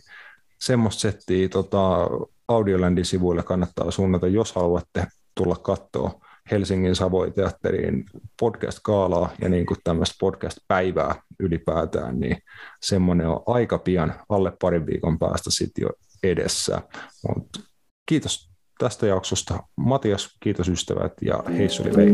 semmoista settiä tota, Audiolandin sivuille kannattaa suunnata, jos haluatte tulla katsoa Helsingin Savoiteatteriin podcast-kaalaa ja niin kuin tämmöistä podcast-päivää ylipäätään, niin semmoinen on aika pian, alle parin viikon päästä sitten jo edessä. Mut kiitos tästä jaksosta. Matias, kiitos ystävät ja heisseli vei.